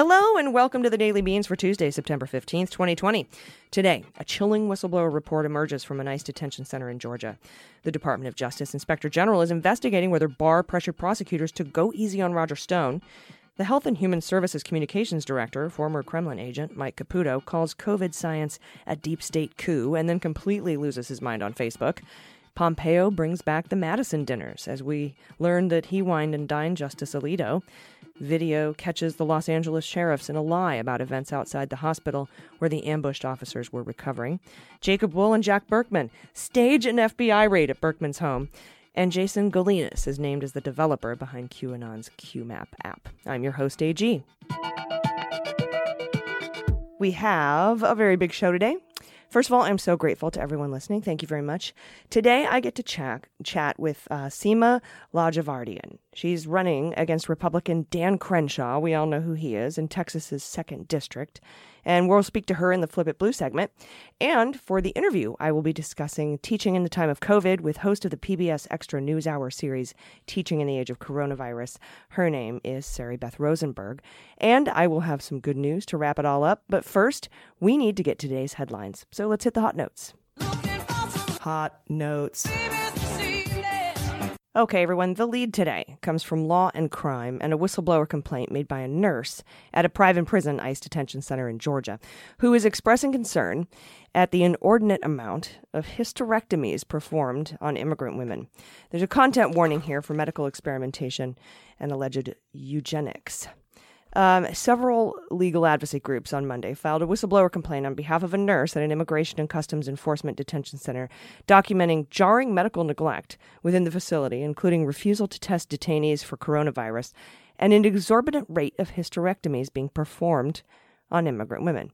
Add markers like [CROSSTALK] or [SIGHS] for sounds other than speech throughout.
Hello and welcome to the Daily Beans for Tuesday, September 15th, 2020. Today, a chilling whistleblower report emerges from an ICE detention center in Georgia. The Department of Justice Inspector General is investigating whether Barr pressured prosecutors to go easy on Roger Stone. The Health and Human Services Communications Director, former Kremlin agent Mike Caputo, calls COVID science a deep state coup and then completely loses his mind on Facebook. Pompeo brings back the Madison dinners as we learn that he wined and dined Justice Alito. Video catches the Los Angeles sheriffs in a lie about events outside the hospital where the ambushed officers were recovering. Jacob Wohl and Jack Burkman stage an FBI raid at Burkman's home. And Jason Galinas is named as the developer behind QAnon's QMap app. I'm your host, AG. We have a very big show today. First of all, I'm so grateful to everyone listening. Thank you very much. Today, I get to chat, chat with uh, Sima Ladjevardian. She's running against Republican Dan Crenshaw. We all know who he is in Texas's second district. And we'll speak to her in the Flip It Blue segment. And for the interview, I will be discussing teaching in the time of COVID with host of the PBS Extra News Hour series, Teaching in the Age of Coronavirus. Her name is Sari Beth Rosenberg. And I will have some good news to wrap it all up. But first, we need to get today's headlines. So let's hit the hot notes. Hot notes. Okay, everyone, the lead today comes from Law and Crime and a whistleblower complaint made by a nurse at a private prison ICE detention center in Georgia who is expressing concern at the inordinate amount of hysterectomies performed on immigrant women. There's a content warning here for medical experimentation and alleged eugenics. Um, several legal advocacy groups on Monday filed a whistleblower complaint on behalf of a nurse at an Immigration and Customs Enforcement detention center, documenting jarring medical neglect within the facility, including refusal to test detainees for coronavirus and an exorbitant rate of hysterectomies being performed on immigrant women.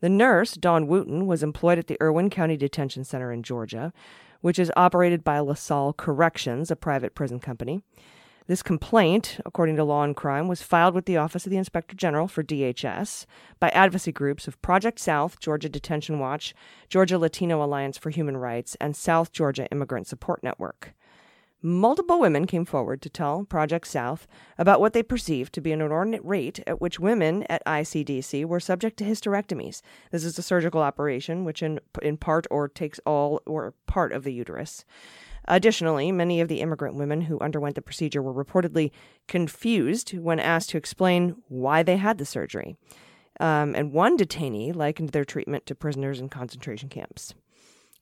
The nurse, Dawn Wooten, was employed at the Irwin County Detention Center in Georgia, which is operated by LaSalle Corrections, a private prison company. This complaint, according to Law and Crime, was filed with the Office of the Inspector General for DHS by advocacy groups of Project South, Georgia Detention Watch, Georgia Latino Alliance for Human Rights, and South Georgia Immigrant Support Network. Multiple women came forward to tell Project South about what they perceived to be an inordinate rate at which women at ICDC were subject to hysterectomies. This is a surgical operation which, in, in part or takes all or part of the uterus. Additionally, many of the immigrant women who underwent the procedure were reportedly confused when asked to explain why they had the surgery. Um, and one detainee likened their treatment to prisoners in concentration camps.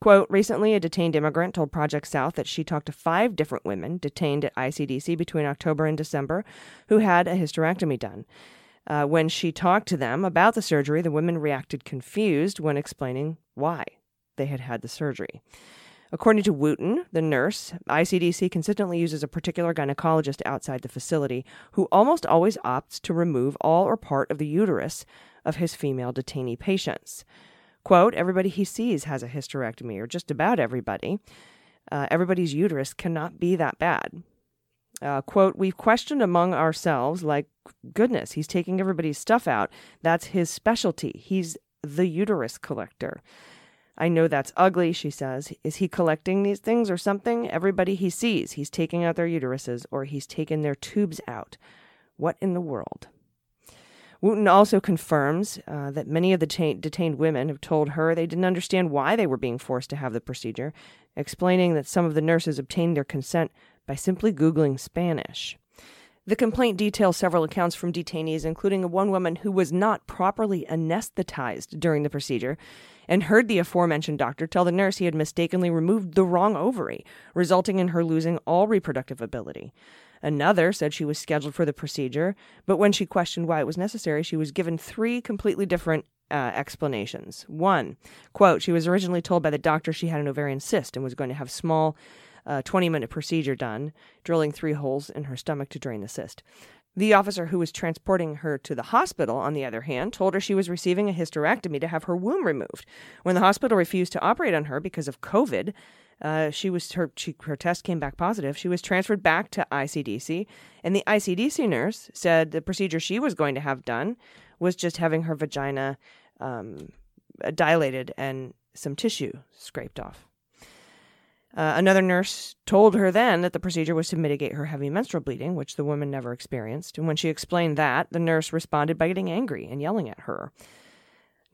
Quote Recently, a detained immigrant told Project South that she talked to five different women detained at ICDC between October and December who had a hysterectomy done. Uh, when she talked to them about the surgery, the women reacted confused when explaining why they had had the surgery. According to Wooten, the nurse, ICDC consistently uses a particular gynecologist outside the facility who almost always opts to remove all or part of the uterus of his female detainee patients. Quote, everybody he sees has a hysterectomy, or just about everybody. Uh, everybody's uterus cannot be that bad. Uh, quote, we've questioned among ourselves, like, goodness, he's taking everybody's stuff out. That's his specialty. He's the uterus collector. I know that's ugly, she says. Is he collecting these things or something? Everybody he sees, he's taking out their uteruses or he's taken their tubes out. What in the world? Wooten also confirms uh, that many of the ta- detained women have told her they didn't understand why they were being forced to have the procedure, explaining that some of the nurses obtained their consent by simply Googling Spanish. The complaint details several accounts from detainees, including a one woman who was not properly anesthetized during the procedure and heard the aforementioned doctor tell the nurse he had mistakenly removed the wrong ovary, resulting in her losing all reproductive ability. Another said she was scheduled for the procedure, but when she questioned why it was necessary, she was given three completely different uh, explanations. One, quote, she was originally told by the doctor she had an ovarian cyst and was going to have small uh, 20 minute procedure done, drilling three holes in her stomach to drain the cyst. The officer who was transporting her to the hospital, on the other hand, told her she was receiving a hysterectomy to have her womb removed. When the hospital refused to operate on her because of COVID, uh, she was her she, her test came back positive. She was transferred back to ICDC, and the ICDC nurse said the procedure she was going to have done was just having her vagina um, dilated and some tissue scraped off. Uh, another nurse told her then that the procedure was to mitigate her heavy menstrual bleeding, which the woman never experienced. And when she explained that, the nurse responded by getting angry and yelling at her.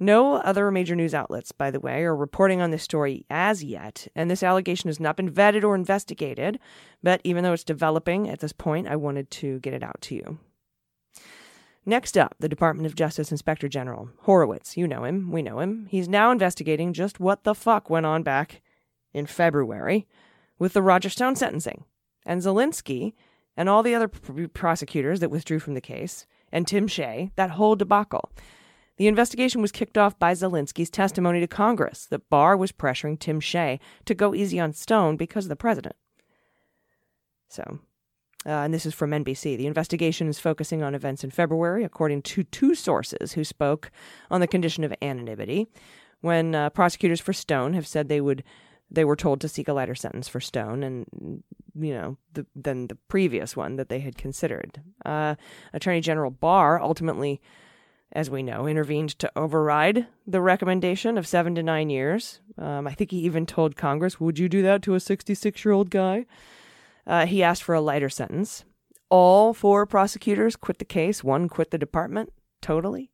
No other major news outlets, by the way, are reporting on this story as yet, and this allegation has not been vetted or investigated. But even though it's developing at this point, I wanted to get it out to you. Next up, the Department of Justice Inspector General, Horowitz. You know him. We know him. He's now investigating just what the fuck went on back in February with the Roger Stone sentencing. And Zelinsky and all the other pr- prosecutors that withdrew from the case, and Tim Shea, that whole debacle. The investigation was kicked off by Zelinsky's testimony to Congress that Barr was pressuring Tim Shea to go easy on Stone because of the president. So, uh, and this is from NBC. The investigation is focusing on events in February, according to two sources who spoke on the condition of anonymity. When uh, prosecutors for Stone have said they would they were told to seek a lighter sentence for Stone, and you know, the, than the previous one that they had considered. Uh, Attorney General Barr ultimately, as we know, intervened to override the recommendation of seven to nine years. Um, I think he even told Congress, "Would you do that to a 66-year-old guy?" Uh, he asked for a lighter sentence. All four prosecutors quit the case. One quit the department totally.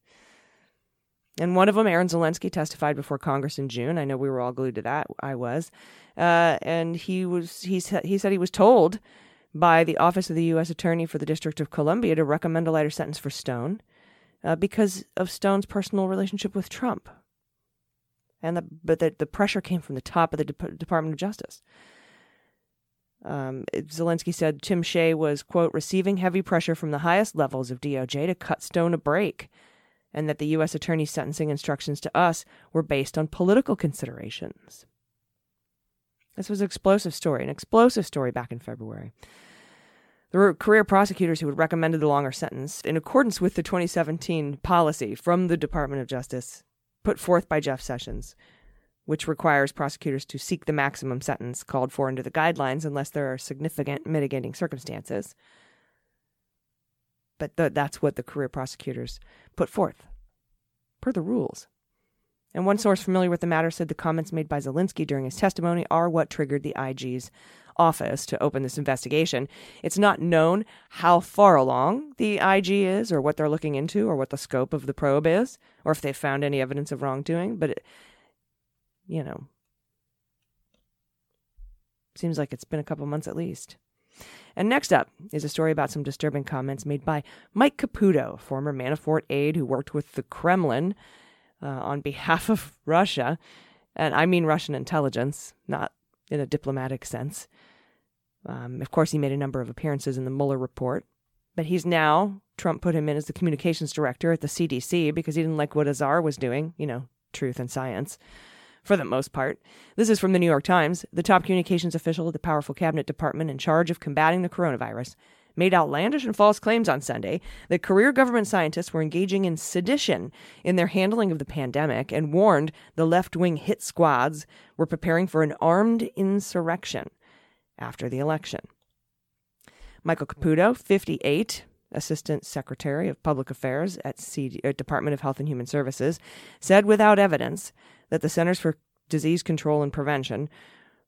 And one of them, Aaron Zelinsky, testified before Congress in June. I know we were all glued to that. I was, uh, and he was. He said he said he was told by the Office of the U.S. Attorney for the District of Columbia to recommend a lighter sentence for Stone uh, because of Stone's personal relationship with Trump. And the but the, the pressure came from the top of the De- Department of Justice. Um, Zelinsky said Tim Shea was quote receiving heavy pressure from the highest levels of DOJ to cut Stone a break and that the U.S. Attorney's sentencing instructions to us were based on political considerations. This was an explosive story, an explosive story back in February. There were career prosecutors who had recommended the longer sentence in accordance with the 2017 policy from the Department of Justice put forth by Jeff Sessions, which requires prosecutors to seek the maximum sentence called for under the guidelines unless there are significant mitigating circumstances but th- that's what the career prosecutors put forth per the rules. And one source familiar with the matter said the comments made by Zelinsky during his testimony are what triggered the IG's office to open this investigation. It's not known how far along the IG is, or what they're looking into, or what the scope of the probe is, or if they've found any evidence of wrongdoing, but it, you know, seems like it's been a couple months at least. And next up is a story about some disturbing comments made by Mike Caputo, former Manafort aide who worked with the Kremlin uh, on behalf of [LAUGHS] Russia. And I mean Russian intelligence, not in a diplomatic sense. Um, of course, he made a number of appearances in the Mueller report, but he's now, Trump put him in as the communications director at the CDC because he didn't like what Azar was doing, you know, truth and science for the most part. This is from the New York Times. The top communications official at the powerful cabinet department in charge of combating the coronavirus made outlandish and false claims on Sunday that career government scientists were engaging in sedition in their handling of the pandemic and warned the left wing hit squads were preparing for an armed insurrection after the election. Michael Caputo, 58, Assistant Secretary of Public Affairs at CD, uh, Department of Health and Human Services, said without evidence that the Centers for Disease Control and Prevention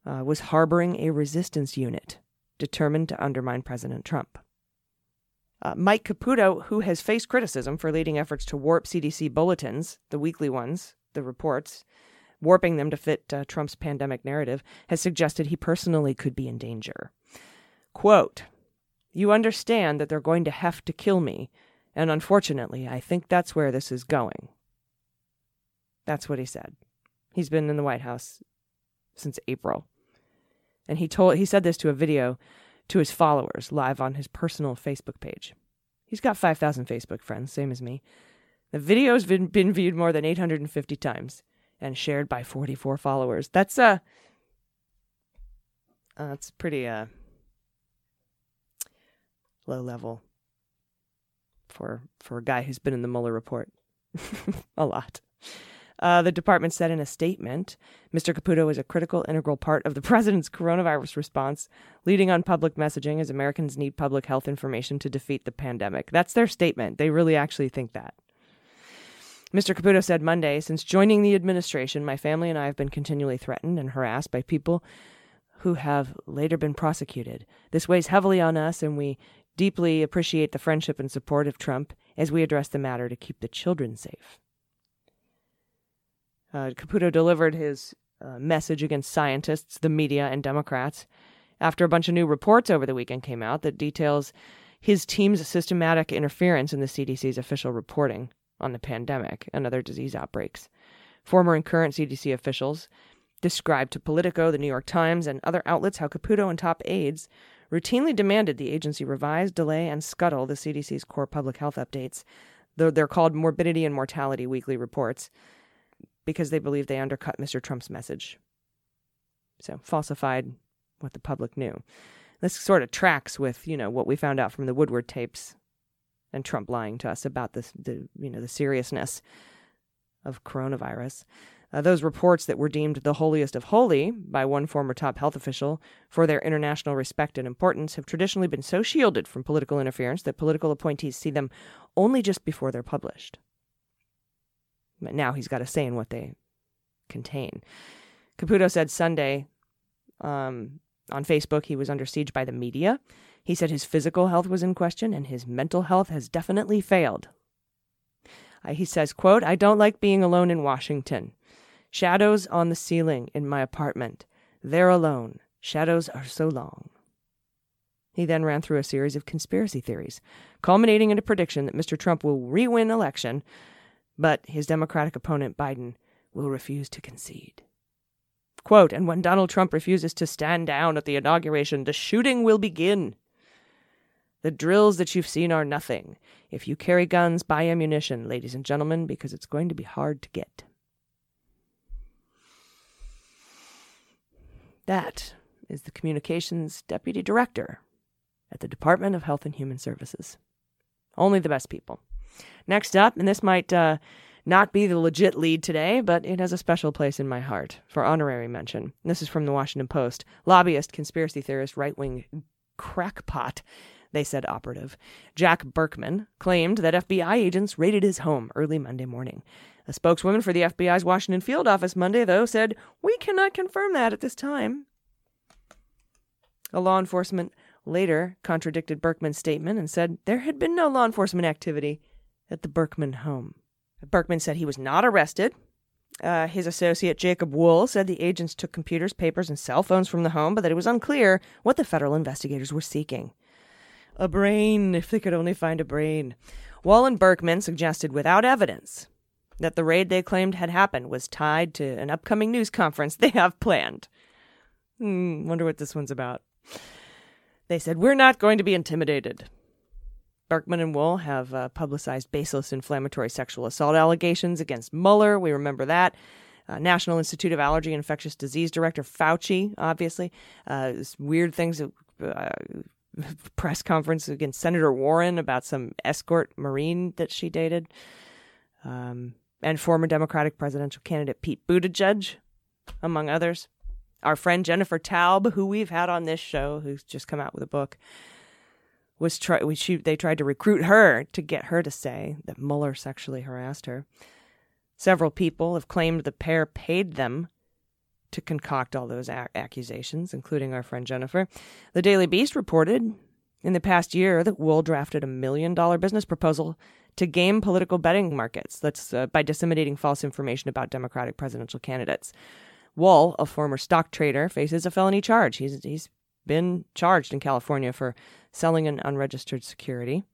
uh, was harboring a resistance unit determined to undermine President Trump. Uh, Mike Caputo, who has faced criticism for leading efforts to warp CDC bulletins, the weekly ones, the reports, warping them to fit uh, Trump's pandemic narrative, has suggested he personally could be in danger. Quote, You understand that they're going to have to kill me, and unfortunately, I think that's where this is going. That's what he said. He's been in the White House since April. And he told he said this to a video to his followers live on his personal Facebook page. He's got 5,000 Facebook friends, same as me. The video's been, been viewed more than 850 times and shared by 44 followers. That's uh, uh that's pretty uh low level for for a guy who's been in the Mueller report [LAUGHS] a lot. Uh, the department said in a statement Mr. Caputo is a critical, integral part of the [LAUGHS] president's coronavirus response, leading on public messaging as Americans need public health information to defeat the pandemic. That's their statement. They really actually think that. Mr. Caputo said Monday Since joining the administration, my family and I have been continually threatened and harassed by people who have later been prosecuted. This weighs heavily on us, and we deeply appreciate the friendship and support of Trump as we address the matter to keep the children safe. Uh, Caputo delivered his uh, message against scientists, the media, and Democrats after a bunch of new reports over the weekend came out that details his team's systematic interference in the CDC's official reporting on the pandemic and other disease outbreaks. Former and current CDC officials described to Politico, the New York Times, and other outlets how Caputo and top aides routinely demanded the agency revise, delay, and scuttle the CDC's core public health updates, though they're called morbidity and mortality weekly reports, because they believe they undercut Mr. Trump's message. So, falsified what the public knew. This sort of tracks with, you know, what we found out from the Woodward tapes and Trump lying to us about this, the, you know, the seriousness of coronavirus. Uh, those reports that were deemed the holiest of holy by one former top health official for their international respect and importance have traditionally been so shielded from political interference that political appointees see them only just before they're published. But now he's got a say in what they contain. Caputo said Sunday um, on Facebook he was under siege by the media. He said his physical health was in question and his mental health has definitely failed. Uh, he says, quote, I don't like being alone in Washington. Shadows on the ceiling in my apartment. There alone. Shadows are so long. He then ran through a series of conspiracy theories, culminating in a prediction that Mr. Trump will re win election but his Democratic opponent, Biden, will refuse to concede. Quote, and when Donald Trump refuses to stand down at the inauguration, the shooting will begin. The drills that you've seen are nothing. If you carry guns, buy ammunition, ladies and gentlemen, because it's going to be hard to get. That is the communications deputy director at the Department of Health and Human Services. Only the best people. Next up, and this might uh, not be the legit lead today, but it has a special place in my heart for honorary mention. This is from the Washington Post. Lobbyist, conspiracy theorist, right wing crackpot, they said operative. Jack Burkman claimed that FBI agents raided his home early Monday morning. A spokeswoman for the FBI's Washington field office Monday, though, said, We cannot confirm that at this time. A law enforcement later contradicted Burkman's statement and said there had been no law enforcement activity at the Burkman home. Burkman said he was not arrested. Uh, his associate Jacob Wohl said the agents took computers, papers, and cell phones from the home, but that it was unclear what the federal investigators were seeking. A brain, if they could only find a brain. Wohl and Burkman suggested without evidence that the raid they claimed had happened was tied to an upcoming news conference they have planned. Hmm, wonder what this one's about. They said, We're not going to be intimidated. Burkman and Wohl have uh, publicized baseless inflammatory sexual assault allegations against Mueller. We remember that. Uh, National Institute of Allergy and Infectious Disease Director Fauci, obviously. Uh, weird things, uh, [LAUGHS] press conference against Senator Warren about some escort Marine that she dated. Um, and former Democratic presidential candidate Pete Buttigieg, among others. Our friend Jennifer Taub, who we've had on this show, who's just come out with a book was try she they tried to recruit her to get her to say that Mueller sexually harassed her. Several people have claimed the pair paid them to concoct all those a- accusations, including our friend Jennifer. The Daily Beast reported in the past year that Wohl drafted a million dollar business proposal to game political betting markets. That's uh, by disseminating false information about Democratic presidential candidates. Wohl, a former stock trader, faces a felony charge. He's he's been charged in California for selling an unregistered security.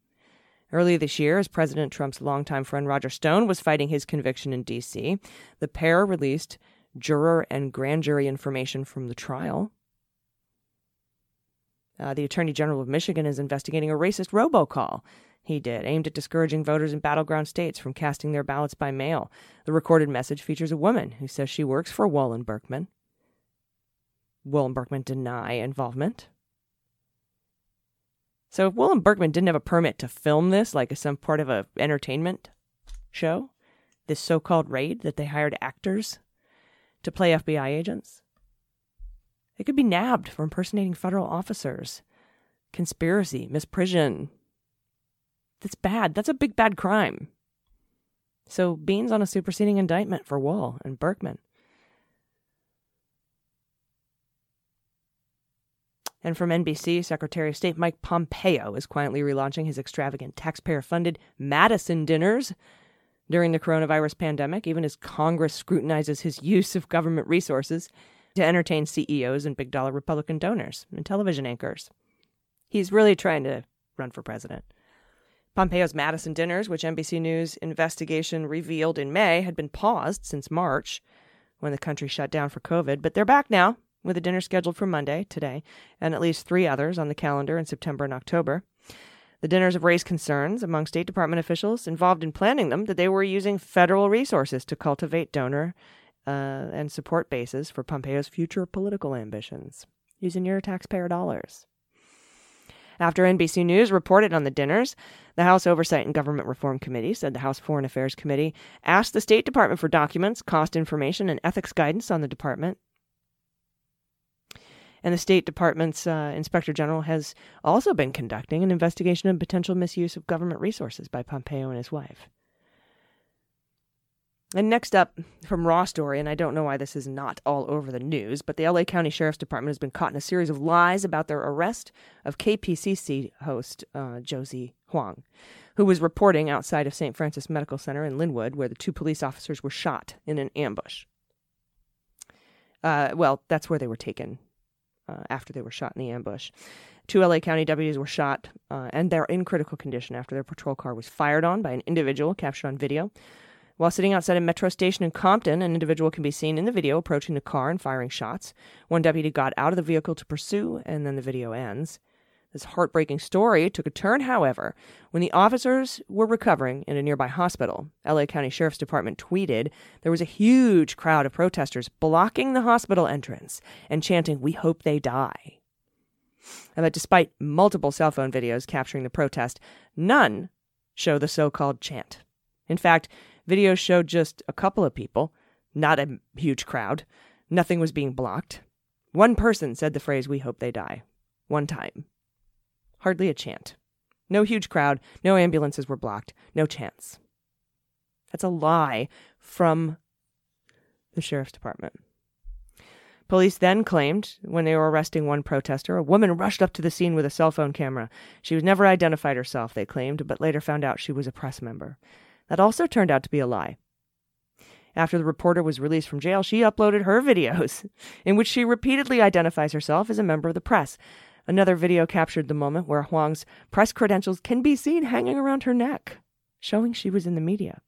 Early this year, as President Trump's longtime friend Roger Stone was fighting his conviction in D.C., the pair released juror and grand jury information from the trial. Uh, the Attorney General of Michigan is investigating a racist robocall he did, aimed at discouraging voters in battleground states from casting their ballots by mail. The recorded message features a woman who says she works for and Burkman. Wohl and Burkman deny involvement. So if Wohl and Burkman didn't have a permit to film this, like as some part of a entertainment show, this so-called raid that they hired actors to play FBI agents, they could be nabbed for impersonating federal officers, conspiracy, misprision. That's bad. That's a big bad crime. So Beans on a superseding indictment for Wohl and Burkman. And from NBC, Secretary of State Mike Pompeo is quietly relaunching his extravagant taxpayer funded Madison dinners during the coronavirus pandemic, even as Congress scrutinizes his use of government resources to entertain CEOs and big dollar Republican donors and television anchors. He's really trying to run for president. Pompeo's Madison dinners, which NBC News investigation revealed in May, had been paused since March when the country shut down for COVID, but they're back now with a dinner scheduled for Monday, today, and at least three others on the calendar in September and October. The dinners have raised concerns among State Department officials involved in planning them that they were using federal resources to cultivate donor uh, and support bases for Pompeo's future political ambitions, using your taxpayer dollars. After NBC News reported on the dinners, the House Oversight and Government Reform Committee said the House Foreign Affairs Committee asked the State Department for documents, cost information, and ethics guidance on the department and the State Department's uh, Inspector General has also been conducting an investigation of potential misuse of government resources by Pompeo and his wife. And next up from Raw Story, and I don't know why this is not all over the news, but the LA County Sheriff's Department has been caught in a series of lies about their arrest of KPCC host uh, Josie Huang, who was reporting outside of St. Francis Medical Center in Lynwood, where the two police officers were shot in an ambush. Uh, well, that's where they were taken uh, after they were shot in the ambush. Two LA County deputies were shot, uh, and they're in critical condition after their patrol car was fired on by an individual captured on video. While sitting outside a metro station in Compton, an individual can be seen in the video approaching the car and firing shots. One deputy got out of the vehicle to pursue, and then the video ends. This heartbreaking story took a turn, however, when the officers were recovering in a nearby hospital. LA County Sheriff's Department tweeted there was a huge crowd of protesters blocking the hospital entrance and chanting, We hope they die. And that despite multiple cell phone videos capturing the protest, none show the so called chant. In fact, videos showed just a couple of people, not a huge crowd. Nothing was being blocked. One person said the phrase, We hope they die, one time. Hardly a chant. No huge crowd, no ambulances were blocked, no chance. That's a lie from the sheriff's department. Police then claimed when they were arresting one protester, a woman rushed up to the scene with a cell phone camera. She was never identified herself, they claimed, but later found out she was a press member. That also turned out to be a lie. After the reporter was released from jail, she uploaded her [LAUGHS] videos, in which she repeatedly identifies herself as a member of the press, Another video captured the moment where Huang's press credentials can be seen hanging around her neck, showing she was in the media.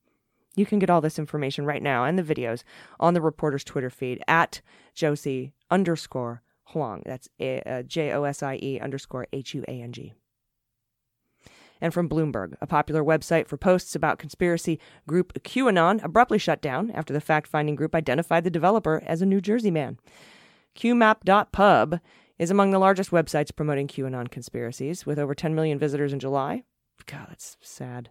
You can get all this information right now and the videos on the reporter's Twitter feed at Josie underscore Huang. That's uh, J O S I E underscore H U A N G. And from Bloomberg, a popular website for posts about conspiracy group QAnon abruptly shut down after the fact finding group identified the developer as a New Jersey man. QMap.pub is among the largest websites promoting QAnon conspiracies, with over 10 million visitors in July. God, that's sad.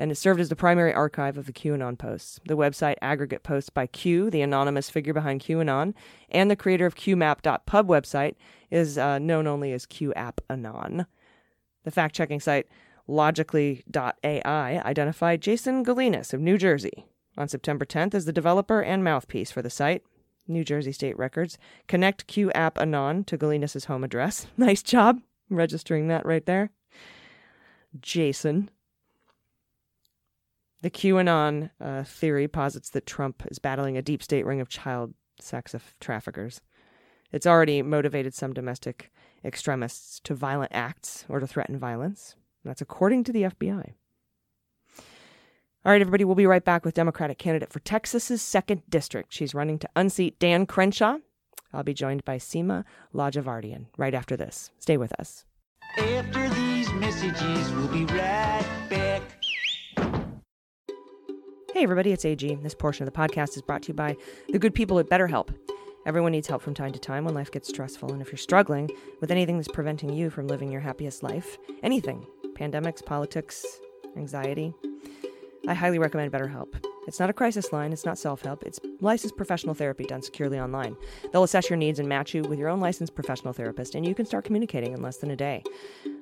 And it served as the primary archive of the QAnon posts. The website aggregate posts by Q, the anonymous figure behind QAnon, and the creator of QMap.pub website is uh, known only as QAppAnon. The fact checking site logically.ai identified Jason Galinas of New Jersey on September 10th as the developer and mouthpiece for the site. New Jersey State Records. Connect Q app anon to Galinas' home address. [LAUGHS] Nice job registering that right there. Jason. The QAnon uh, theory posits that Trump is battling a deep state ring of child sex traffickers. It's already motivated some domestic extremists to violent acts or to threaten violence. That's according to the FBI. All right, everybody, we'll be right back with Democratic candidate for Texas's second district. She's running to unseat Dan Crenshaw. I'll be joined by Sima Ladjevardian right after this. Stay with us. After these messages, we'll be right back. Hey, everybody, it's AG. This portion of the podcast is brought to you by the good people at BetterHelp. Everyone needs help from time to time when life gets stressful, and if you're struggling with anything that's preventing you from living your happiest life, anything pandemics, politics, anxiety I highly recommend BetterHelp. It's not a crisis line, it's not self help, it's licensed professional therapy done securely online. They'll assess your needs and match you with your own licensed professional therapist, and you can start communicating in less than a day.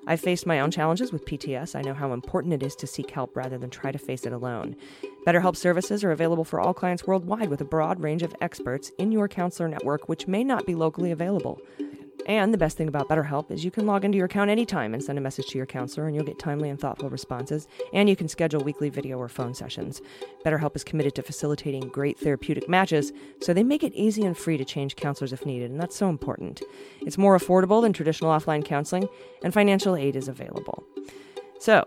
I've faced my own challenges with PTS. I know how important it is to seek help rather than try to face it alone. BetterHelp services are available for all clients worldwide with a broad range of experts in your counselor network, which may not be locally available. And the best thing about BetterHelp is you can log into your account anytime and send a message to your counselor, and you'll get timely and thoughtful responses. And you can schedule weekly video or phone sessions. BetterHelp is committed to facilitating great therapeutic matches, so they make it easy and free to change counselors if needed, and that's so important. It's more affordable than traditional offline counseling, and financial aid is available. So,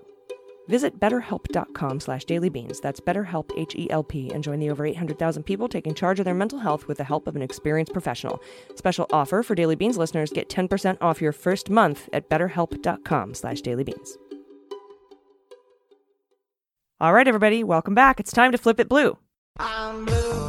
Visit betterhelp.com slash dailybeans. That's betterhelp, H-E-L-P, and join the over 800,000 people taking charge of their mental health with the help of an experienced professional. Special offer for Daily Beans listeners. Get 10% off your first month at betterhelp.com slash dailybeans. All right, everybody, welcome back. It's time to flip it blue. I'm blue,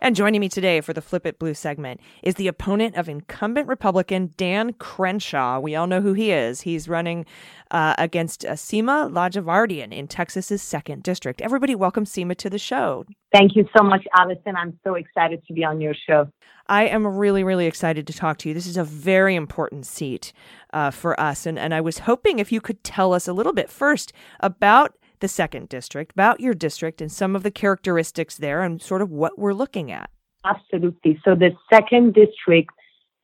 And joining me today for the Flip It Blue segment is the opponent of incumbent Republican Dan Crenshaw. We all know who he is. He's running uh, against uh, Sima Ladjevardian in Texas's second district. Everybody, welcome Sima to the show. Thank you so much, Allison. I'm so excited to be on your show. I am really, really excited to talk to you. This is a very important seat uh, for us. And, and I was hoping if you could tell us a little bit first about the second district, about your district and some of the characteristics there and sort of what we're looking at. Absolutely. So the second district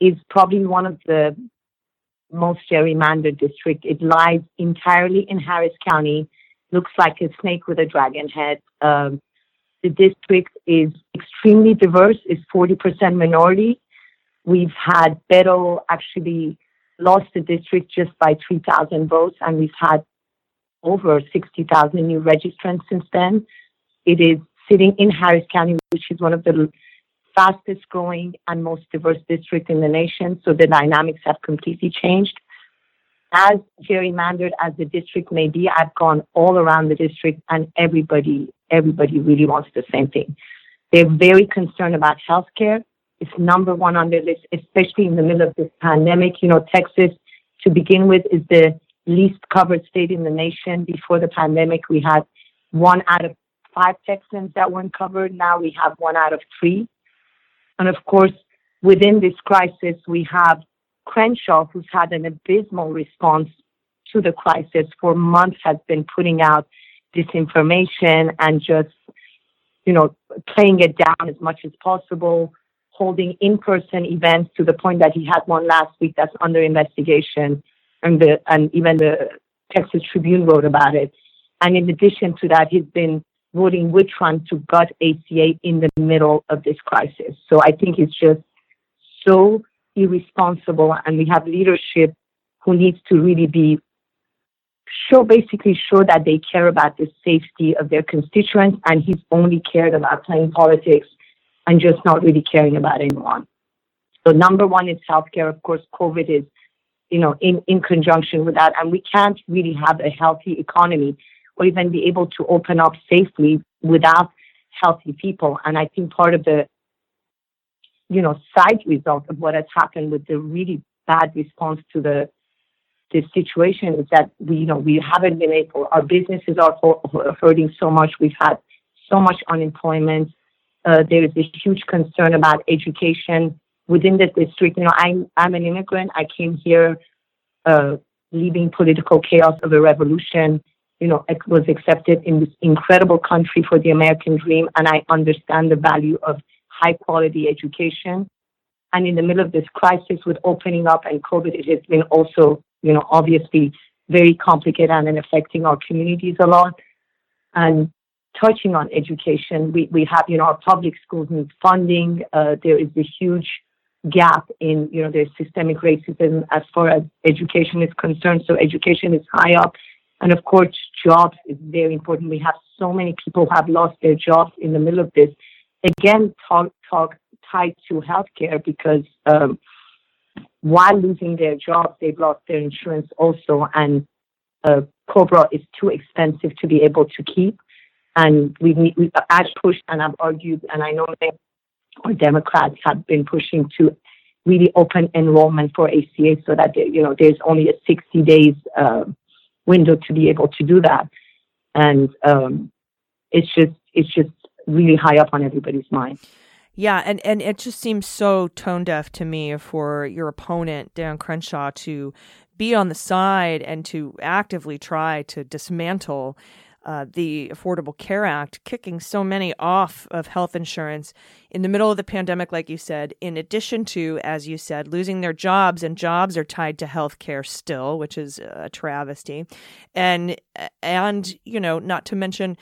is probably one of the most gerrymandered district. It lies entirely in Harris County. Looks like a snake with a dragon head. Um, the district is extremely diverse. It's 40% minority. We've had Beto actually lost the district just by 3,000 votes, and we've had over 60,000 new registrants since then. It is sitting in Harris County, which is one of the fastest growing and most diverse district in the nation. So the dynamics have completely changed. As gerrymandered as the district may be, I've gone all around the district and everybody, everybody really wants the same thing. They're very concerned about healthcare. It's number one on their list, especially in the middle of this pandemic. You know, Texas, to begin with, is the least covered state in the nation. Before the pandemic, we had one out of five Texans that weren't covered. Now we have one out of three. And of course, within this crisis, we have Crenshaw, who's had an abysmal response to the crisis for months, has been putting out disinformation and just, you know, playing it down as much as possible, holding in-person events to the point that he had one last week that's under investigation, and the and even the Texas Tribune wrote about it. And in addition to that, he's been voting with Trump to gut ACA in the middle of this crisis. So I think it's just so irresponsible, and we have leadership who needs to really be sure, basically sure that they care about the safety of their constituents, and he's only cared about playing politics and just not really caring about anyone. So number one is healthcare. Of course, COVID is, you know, in, in conjunction with that, and we can't really have a healthy economy or even be able to open up safely without healthy people. And I think part of the, you know, side result of what has happened with the really bad response to the the situation is that we, you know, we haven't been able. Our businesses are hurting so much. We've had so much unemployment. Uh, there is a huge concern about education within the district. You know, I'm I'm an immigrant. I came here, uh, leaving political chaos of a revolution you know, it was accepted in this incredible country for the American dream. And I understand the value of high quality education. And in the middle of this crisis with opening up and COVID, it has been also, you know, obviously very complicated and affecting our communities a lot. And touching on education, we, we have, you know, our public schools need funding. Uh, there is a huge gap in, you know, there's systemic racism as far as education is concerned. So education is high up. And of course, jobs is very important. We have so many people who have lost their jobs in the middle of this. Again, talk, talk, tied to healthcare because um, while losing their jobs, they've lost their insurance also, and uh, Cobra is too expensive to be able to keep. And we, need- we I've pushed and I've argued, and I know our Democrats have been pushing to really open enrollment for ACA so that you know there's only a 60 days uh, window to be able to do that, and um, it's just it's just really high up on everybody's mind. Yeah, and, and it just seems so tone deaf to me for your opponent, Dan Crenshaw, to be on the side and to actively try to dismantle uh, the Affordable Care Act, kicking so many off of health insurance in the middle of the pandemic, like you said, in addition to, as you said, losing their jobs, and jobs are tied to health care still, which is a travesty. And, and, you know, not to mention,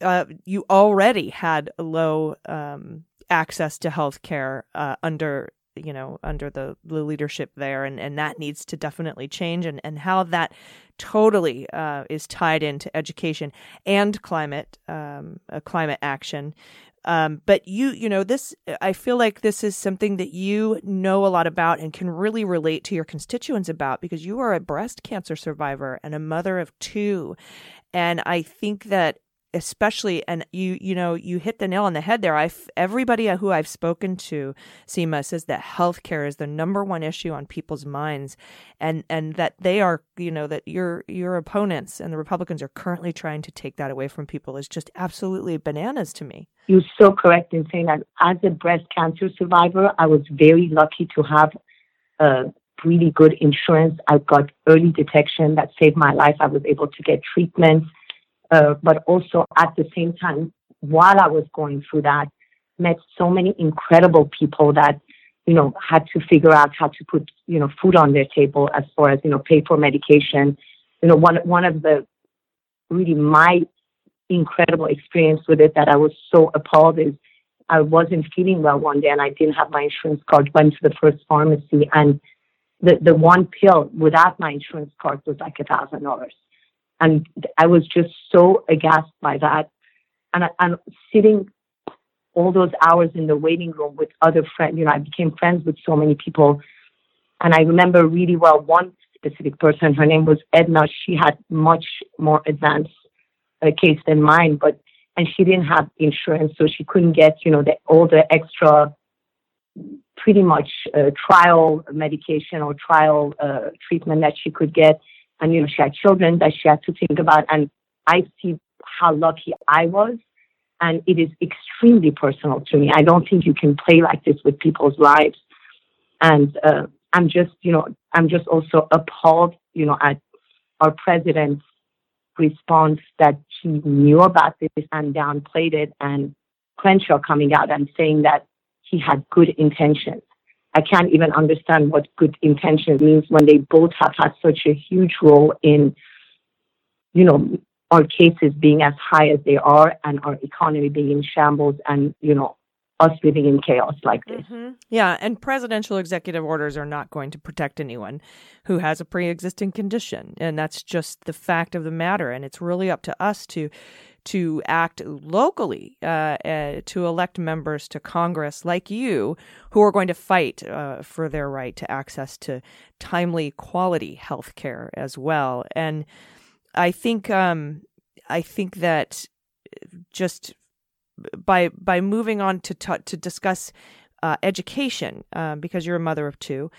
uh, you already had low um, access to health care uh, under you know under the, the leadership there and, and that needs to definitely change and, and how that totally uh, is tied into education and climate um, uh, climate action. Um, but you you know this i feel like this is something that you know a lot about and can really relate to your constituents about because you are a breast cancer survivor and a mother of two. And i think that especially and you you know you hit the nail on the head there i everybody who i've spoken to Sima says that healthcare is the number one issue on people's minds and and that they are you know that your your opponents and the republicans are currently trying to take that away from people is just absolutely bananas to me You're so correct in saying that as a breast cancer survivor, I was very lucky to have uh, really good insurance. I got early detection that saved my life. I was able to get treatment. Uh, but also at the same time, while I was going through that, met so many incredible people that, you know, had to figure out how to put, you know, food on their table as far as, you know, pay for medication. You know, one, one of the really my incredible experience with it that I was so appalled is I wasn't feeling well one day and I didn't have my insurance card, went to the first pharmacy and the, the one pill without my insurance card was like a thousand dollars. And I was just so aghast by that. And I, I'm sitting all those hours in the waiting room with other friends. You know, I became friends with so many people. And I remember really well one specific person. Her name was Edna. She had much more advanced uh, case than mine, but and she didn't have insurance, so she couldn't get you know the, all the extra, pretty much uh, trial medication or trial uh, treatment that she could get. And you know she had children that she had to think about, and I see how lucky I was. And it is extremely personal to me. I don't think you can play like this with people's lives. And uh, I'm just, you know, I'm just also appalled, you know, at our president's response that he knew about this and downplayed it, and Crenshaw coming out and saying that he had good intentions. I can't even understand what good intention means when they both have had such a huge role in, you know, our cases being as high as they are and our economy being in shambles and, you know, us living in chaos like this. Mm-hmm. Yeah, and presidential executive orders are not going to protect anyone who has a pre-existing condition, and that's just the fact of the matter. And it's really up to us to to act locally, uh, uh, to elect members to Congress like you, who are going to fight uh, for their right to access to timely, quality health care as well. And I think um, I think that just by by moving on to ta- to discuss uh, education, uh, because you're a mother of two,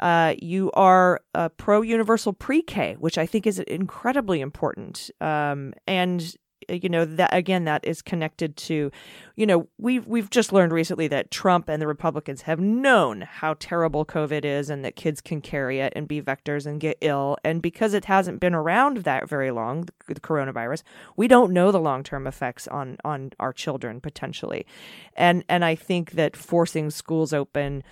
uh, you are a pro universal pre K, which I think is incredibly important. Um, and Uh, you know that again, that is connected to, you know, we've we've just learned recently that Trump and the Republicans have known how terrible COVID is, and that kids can carry it and be vectors and get ill. And because it hasn't been around that very long, the, coronavirus, we don't know the long term effects on on our children potentially. And and I think that forcing schools open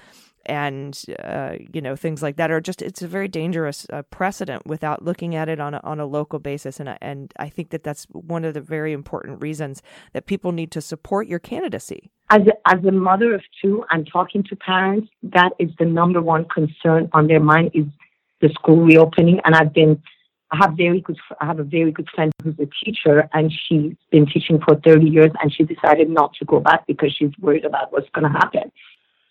and uh, you know things like that are just it's a very dangerous uh, precedent without looking at it on a, on a local basis and I- and I think that that's one of the very important reasons that people need to support your candidacy. As a, as a mother of two, I'm talking to parents. That is the number one concern on their mind is the school reopening. And I've been I have very good. I have a very good friend who's a teacher, and she's been teaching for 30 years, and she decided not to go back because she's worried about what's going to happen.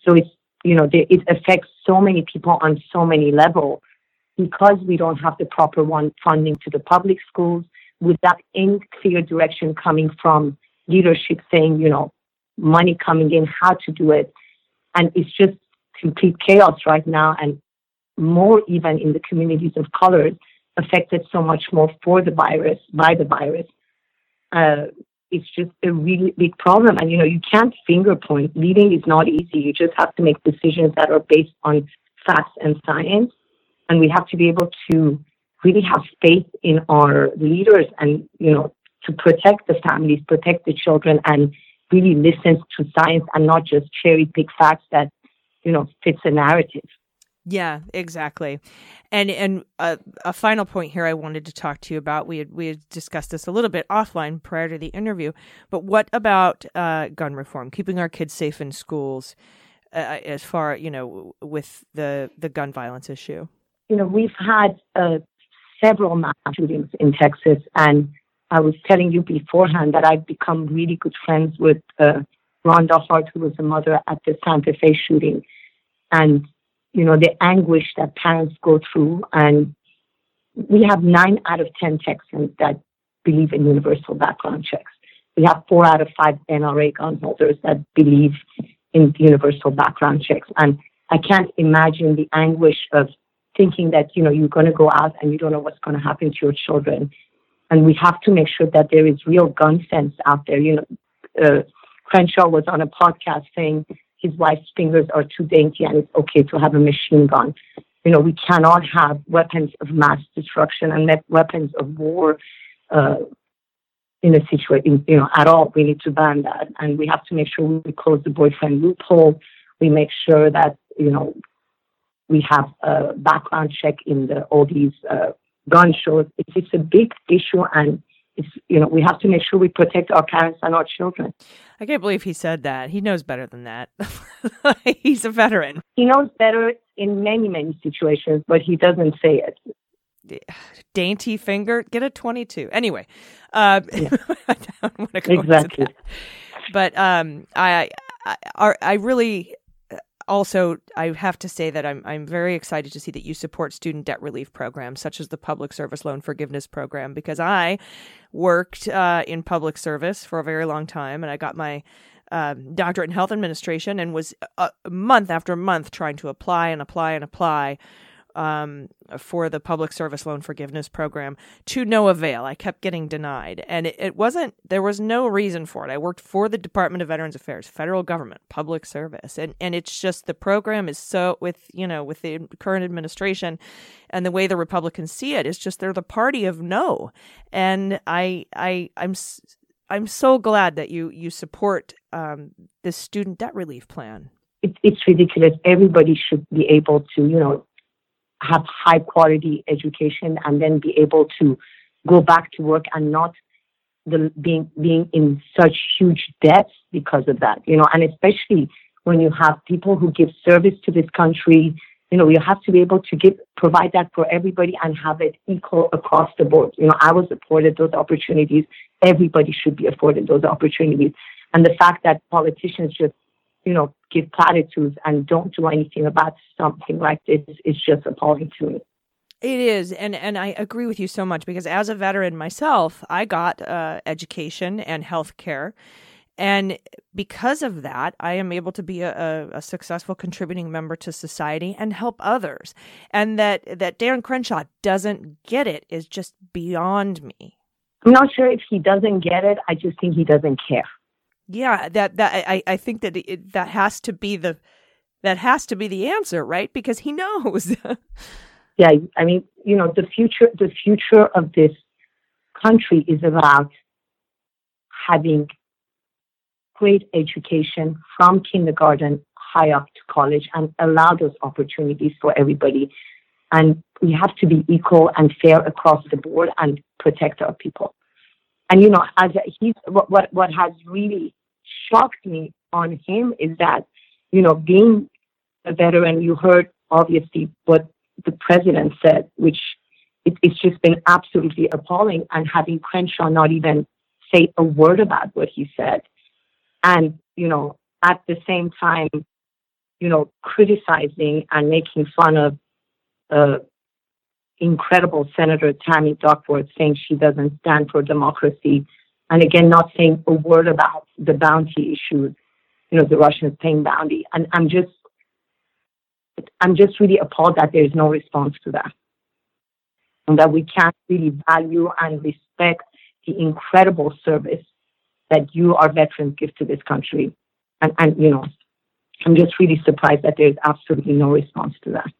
So it's you know there, it affects so many people on so many levels because we don't have the proper one funding to the public schools without any clear direction coming from leadership saying you know money coming in, how to do it, and it's just complete chaos right now, and more even in the communities of color affected so much more for the virus by the virus. Uh, it's just a really big problem, and you know you can't finger point. Leading is not easy. You just have to make decisions that are based on facts and science, and we have to be able to really have faith in our leaders, and you know to protect the families, protect the children, and really listen to science and not just cherry pick facts that you know fits a narrative. Yeah, exactly. And and a, a final point here I wanted to talk to you about. We had we had discussed this a little bit offline prior to the interview, but what about uh, gun reform, keeping our kids safe in schools, uh, as far you know with the the gun violence issue? You know, we've had uh, several mass shootings in Texas, and I was telling you beforehand that I've become really good friends with uh, Rhonda Hart, who was a mother at the Santa Fe shooting, and you know, the anguish that parents go through. And we have nine out of 10 Texans that believe in universal background checks. We have four out of five NRA gun holders that believe in universal background checks. And I can't imagine the anguish of thinking that, you know, you're going to go out and you don't know what's going to happen to your children. And we have to make sure that there is real gun sense out there. You know, uh, Crenshaw was on a podcast saying his wife's fingers are too dainty and it's okay to have a machine gun. You know, we cannot have weapons of mass destruction and weapons of war uh, in a situation, you know, at all. We need to ban that. And we have to make sure we close the boyfriend loophole. We make sure that, you know, we have a background check in the, all these uh, gun shows. It's, it's a big issue and it's, you know, we have to make sure we protect our parents and our children. I can't believe he said that. He knows better than that. [LAUGHS] He's a veteran. He knows better in many, many situations, but he doesn't say it. [SIGHS] Dainty finger, get a 22. Anyway, uh, [LAUGHS] yeah. I don't want to go exactly. But um, I, I, I really also, I have to say that I'm I'm very excited to see that you support student debt relief programs such as the Public Service Loan Forgiveness Program because I worked uh, in public service for a very long time and I got my um, doctorate in health administration and was a month after month trying to apply and apply and apply um, for the public service loan forgiveness program to no avail. I kept getting denied, and it, it, wasn't. There was no reason for it. I worked for the Department of Veterans Affairs, federal government, public service, and and it's just the program is so with you know with the current administration, and the way the Republicans see it is just they're the party of no, and I I I'm. I'm so glad that you you support um, this student debt relief plan. it's ridiculous. Everybody should be able to, you know, have high quality education and then be able to go back to work and not the, being being in such huge debts because of that you know? And especially when you have people who give service to this country you know you have to be able to give provide that for everybody and have it equal across the board. You know i was afforded those opportunities. Everybody should be afforded those opportunities. And the fact that politicians just you know, give platitudes and don't do anything about something like this is just appalling to me. It is, and and I agree with you so much because as a veteran myself, I got uh, education and health care, and because of that, I am able to be a, a, successful contributing member to society and help others. And that that Darren Crenshaw doesn't get it is just beyond me. I'm not sure if he doesn't get it. I just think he doesn't care yeah that that i i think that it, that has to be the that has to be the answer right? Because he [LAUGHS] knows. Yeah i mean you know the future the future of this country is about having great education from kindergarten high up to college and allow those opportunities for everybody. And we have to be equal and fair across the board and protect our people. And you know, as he's what what what has really shocked me on him is that you know, being a veteran, you heard obviously what the president said, which it, it's just been absolutely appalling. And having Crenshaw not even say a word about what he said, and you know, at the same time, you know, criticizing and making fun of uh, incredible Senator Tammy Duckworth, saying she doesn't stand for democracy, and again, not saying a word about the bounty issues. You know, the Russians paying bounty, and I'm just, I'm just really appalled that there is no response to that, and that we can't really value and respect the incredible service that you, our veterans, give to this country, and and you know, I'm just really surprised that there's absolutely no response to that.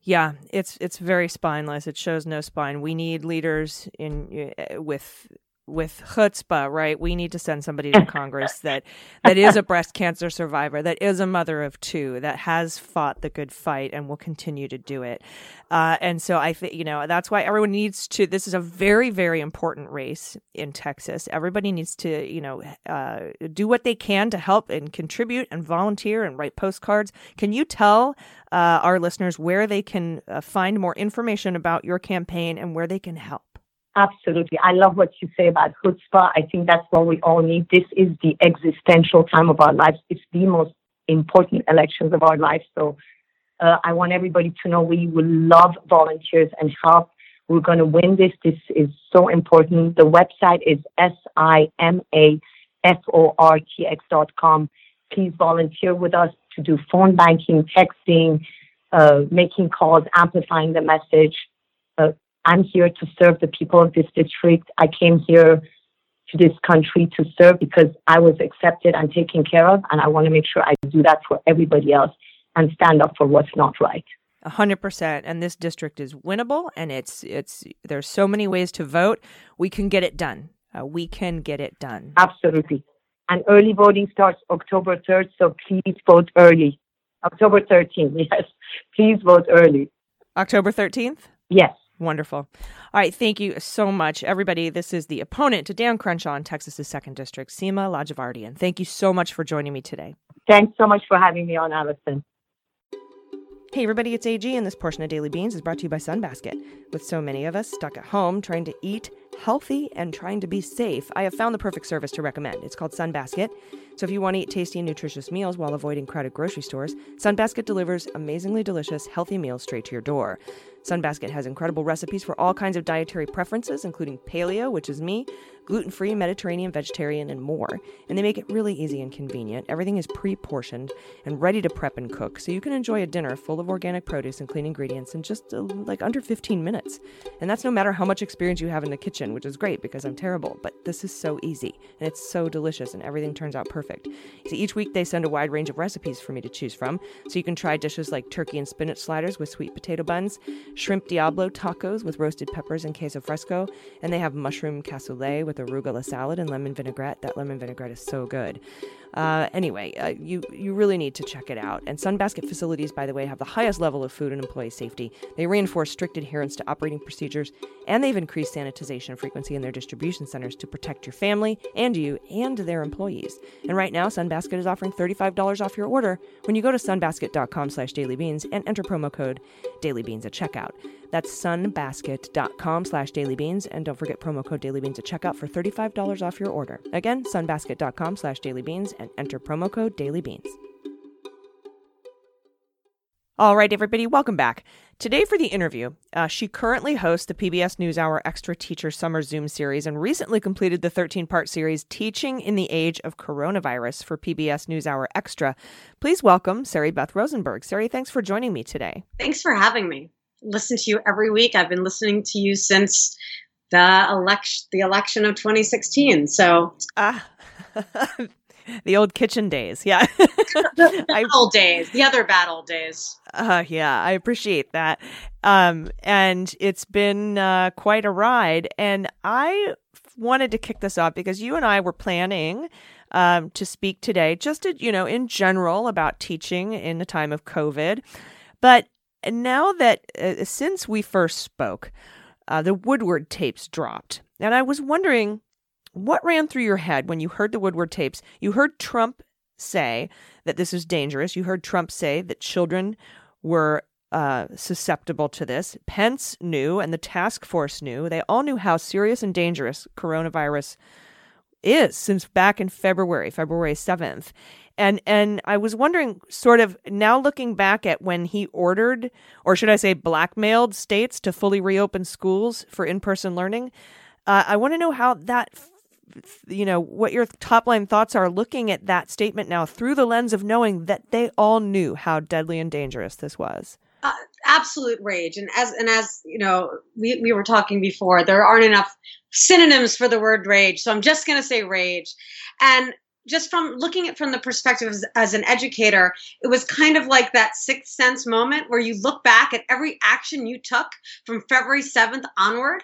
Yeah, it's it's very spineless. It shows no spine. We need leaders in uh, with with chutzpah, right? We need to send somebody to Congress that that is a [LAUGHS] breast cancer survivor, that is a mother of two, that has fought the good fight and will continue to do it. Uh, and so I think you know that's why everyone needs to. This is a very very important race in Texas. Everybody needs to you know uh, do what they can to help and contribute and volunteer and write postcards. Can you tell uh, our listeners where they can uh, find more information about your campaign and where they can help? Absolutely. I love what you say about chutzpah. I think that's what we all need. This is the existential time of our lives. It's the most important elections of our lives. So uh, I want everybody to know we will love volunteers and help. We're going to win this. This is so important. The website is S-I-M-A-F-O-R-T-X dot com. Please volunteer with us to do phone banking, texting, uh, making calls, amplifying the message. I'm here to serve the people of this district. I came here to this country to serve because I was accepted and taken care of, and I want to make sure I do that for everybody else and stand up for what's not right. A hundred percent. And this district is winnable, and it's it's there's so many ways to vote. We can get it done. Uh, we can get it done. Absolutely. And early voting starts October 3rd, so please vote early. October 13th, [LAUGHS] yes. Please vote early. October thirteenth. Yes. Wonderful. All right. Thank you so much, everybody. This is the opponent to Dan Crenshaw in Texas's second district, Sima Ladjevardian. Thank you so much for joining me today. Thanks so much for having me on, Allison. Hey, everybody, it's AG, and this portion of Daily Beans is brought to you by Sunbasket. With so many of us stuck at home trying to eat healthy and trying to be safe, I have found the perfect service to recommend. It's called Sunbasket. So if you want to eat tasty and nutritious meals while avoiding crowded grocery stores, Sunbasket delivers amazingly delicious, healthy meals straight to your door. Sunbasket has incredible recipes for all kinds of dietary preferences, including paleo, which is me, gluten free, Mediterranean, vegetarian, and more. And they make it really easy and convenient. Everything is pre portioned and ready to prep and cook, so you can enjoy a dinner full of organic produce and clean ingredients in just uh, like under 15 minutes. And that's no matter how much experience you have in the kitchen, which is great because I'm terrible, but this is so easy and it's so delicious and everything turns out perfect. So each week they send a wide range of recipes for me to choose from, so you can try dishes like turkey and spinach sliders with sweet potato buns, shrimp diablo tacos with roasted peppers and queso fresco, and they have mushroom cassoulet with arugula salad and lemon vinaigrette. That lemon vinaigrette is so good. Uh, anyway, uh, you you really need to check it out. And Sunbasket facilities, by the way, have the highest level of food and employee safety. They reinforce strict adherence to operating procedures, and they've increased sanitization frequency in their distribution centers to protect your family and you and their employees. And right now, Sunbasket is offering $35 off your order when you go to sunbasket.com slash dailybeans and enter promo code dailybeans at checkout. That's sunbasket.com slash dailybeans. And don't forget promo code dailybeans at checkout for $35 off your order. Again, sunbasket.com slash dailybeans and enter promo code dailybeans. All right, everybody, welcome back. Today for the interview, uh, she currently hosts the PBS NewsHour Extra Teacher Summer Zoom series and recently completed the 13 part series Teaching in the Age of Coronavirus for PBS NewsHour Extra. Please welcome Sari Beth Rosenberg. Sari, thanks for joining me today. Thanks for having me. Listen to you every week. I've been listening to you since the election, the election of 2016. So Ah, [LAUGHS] [LAUGHS] the old kitchen days. Yeah. the [LAUGHS] I- old days, the other bad old days. Uh, yeah, I appreciate that. Um, and it's been uh, quite a ride. And I wanted to kick this off because you and I were planning um, to speak today, just to, you know, in general about teaching in the time of COVID. But now that uh, since we first spoke, uh, the Woodward tapes dropped. And I was wondering what ran through your head when you heard the Woodward tapes. You heard Trump say that this is dangerous. You heard Trump say that children were uh, susceptible to this. Pence knew, and the task force knew. They all knew how serious and dangerous coronavirus is since back in February, February 7th. And and I was wondering sort of now looking back at when he ordered or should I say blackmailed states to fully reopen schools for in-person learning. Uh, I want to know how that you know what your top line thoughts are looking at that statement now through the lens of knowing that they all knew how deadly and dangerous this was. Uh, absolute rage. And as and as you know we, we were talking before there aren't enough synonyms for the word rage. So i'm just going to say rage. And just from looking at from the perspective as, as an educator it was kind of like that sixth sense moment where you look back at every action you took from february 7th onward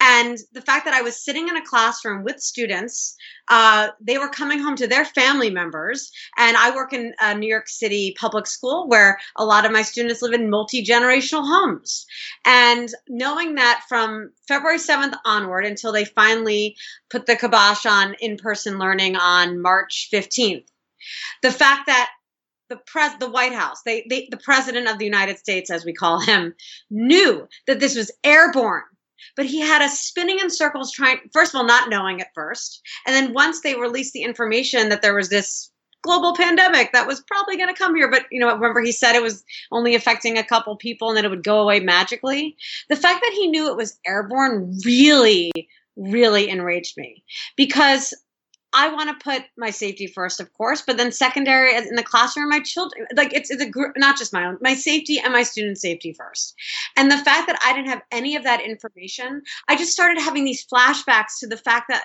and the fact that I was sitting in a classroom with students, uh, they were coming home to their family members. And I work in a New York City public school where a lot of my students live in multi generational homes. And knowing that from February 7th onward until they finally put the kibosh on in person learning on March 15th, the fact that the pres the White House, they, they the president of the United States, as we call him, knew that this was airborne but he had us spinning in circles trying first of all not knowing at first. And then once they released the information that there was this global pandemic that was probably going to come here but you know remember he said it was only affecting a couple people and then it would go away magically. The fact that he knew it was airborne really really enraged me because I want to put my safety first, of course, but then secondary in the classroom, my children, like it's, it's a group, not just my own, my safety and my student safety first. And the fact that I didn't have any of that information, I just started having these flashbacks to the fact that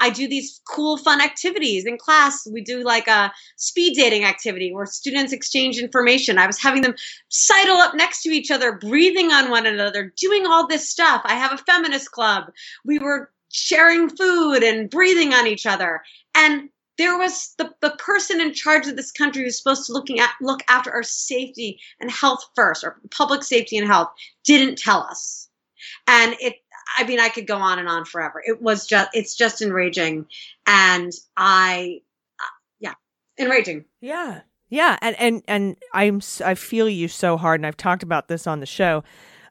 I do these cool, fun activities in class. We do like a speed dating activity where students exchange information. I was having them sidle up next to each other, breathing on one another, doing all this stuff. I have a feminist club. We were sharing food and breathing on each other. And there was the, the person in charge of this country who's supposed to looking at look after our safety and health first, or public safety and health, didn't tell us. And it I mean, I could go on and on forever. It was just, it's just enraging. And I, uh, yeah, enraging. Yeah. Yeah. And, and, and I'm, I feel you so hard. And I've talked about this on the show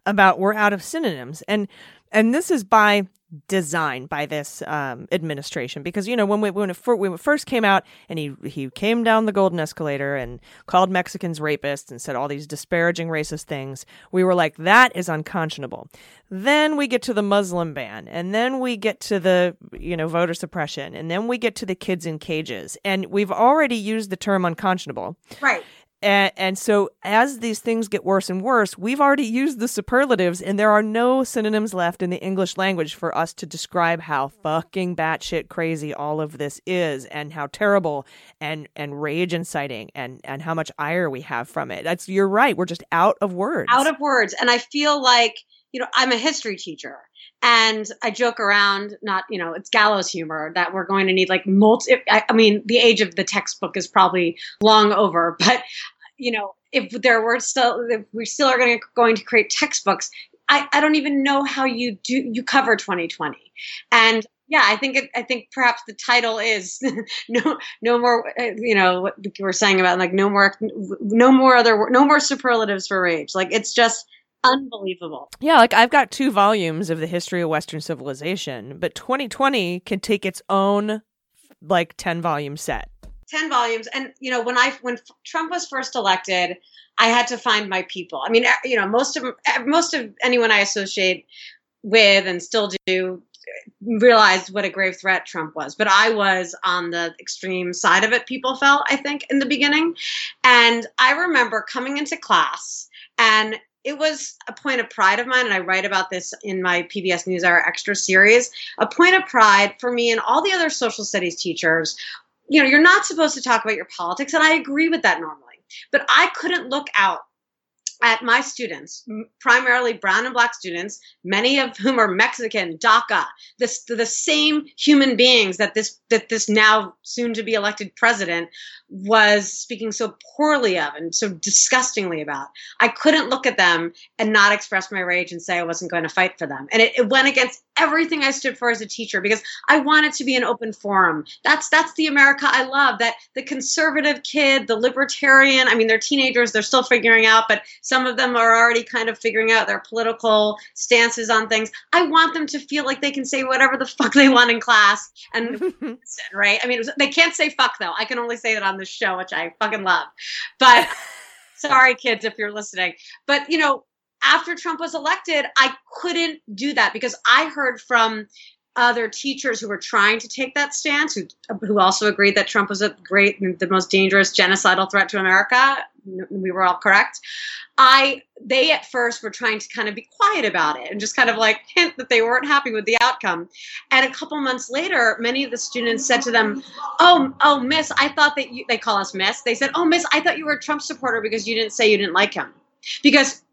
about we're out of synonyms. And, and this is by design by this um, administration. Because you know when we when it, fir- when it first came out and he he came down the golden escalator and called Mexicans rapists and said all these disparaging racist things we were like that is unconscionable. Then we get to the Muslim ban and then we get to the you know voter suppression and then we get to the kids in cages. And we've already used the term unconscionable. Right and, and so, as these things get worse and worse, we've already used the superlatives, and there are no synonyms left in the English language for us to describe how fucking batshit crazy all of this is, and how terrible and and rage inciting, and and how much ire we have from it. That's you're right. We're just out of words. Out of words, and I feel like you know I'm a history teacher, and I joke around, not you know, it's gallows humor that we're going to need like multi. I, mean, the age of the textbook is probably long over, [LAUGHS] but you know, if there were still, if we still are going to going to create textbooks, I, I don't even know how you do you cover 2020, and yeah, I think it, I think perhaps the title is [LAUGHS] no no more uh, you know what you were saying about like no more no more other no more superlatives for rage. Like it's just unbelievable. Yeah, like I've got two volumes of the history of Western civilization, but 2020 can take its own like 10 volume set. 10 volumes and you know when i when trump was first elected i had to find my people i mean eh, you know most of eh, most of anyone i associate with and still do realized what a grave threat trump was but i was on the extreme side of it people felt i think in the beginning and i remember coming into class and it was a point of pride of mine, and I write about this in my PBS NewsHour Extra series. A point of pride for me and all the other social studies teachers you know, you're not supposed to talk about your politics, and I agree with that normally. But I couldn't look out at my students, primarily brown and black students, many of whom are Mexican, DACA, this the same human beings that this that this now soon to be elected president was speaking so poorly of and so disgustingly about. I couldn't look at them and not express my rage and say I wasn't going to fight for them. And it, it went against everything I stood for as a teacher because I wanted to be an open forum. That's that's the America I love. That the conservative kid, the libertarian, I mean they're teenagers, they're still figuring out, but some of them are already kind of figuring out their political stances on things. I want them to feel like they can say whatever the fuck they want in class and [LAUGHS] right? I mean, was- they can't say fuck though. I can only say that on this show, which I fucking love. But [LAUGHS] sorry kids if you're listening. But you know, after Trump was elected, I couldn't do that because I heard from other teachers who were trying to take that stance, who who also agreed that Trump was a great, the most dangerous genocidal threat to America. We were all correct. I they at first were trying to kind of be quiet about it and just kind of like hint that they weren't happy with the outcome. And a couple months later, many of the students said to them, "Oh, oh, Miss, I thought that you." They call us Miss. They said, "Oh, Miss, I thought you were a Trump supporter because you didn't say you didn't like him." Because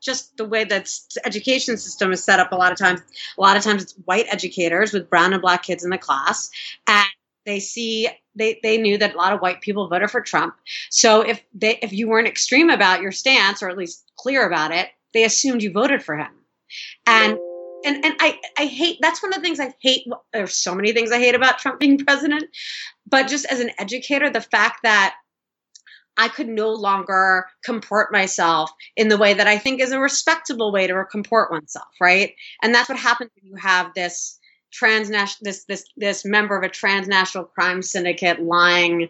just the way that education system is set up a lot of times a lot of times it's white educators with brown and black kids in the class and they see they, they knew that a lot of white people voted for trump so if they if you weren't extreme about your stance or at least clear about it they assumed you voted for him and and and I, I hate that's one of the things I hate. There's so many things I hate about Trump being president, but just as an educator, the fact that I could no longer comport myself in the way that I think is a respectable way to comport oneself, right? And that's what happens when you have this transnational this this this member of a transnational crime syndicate lying,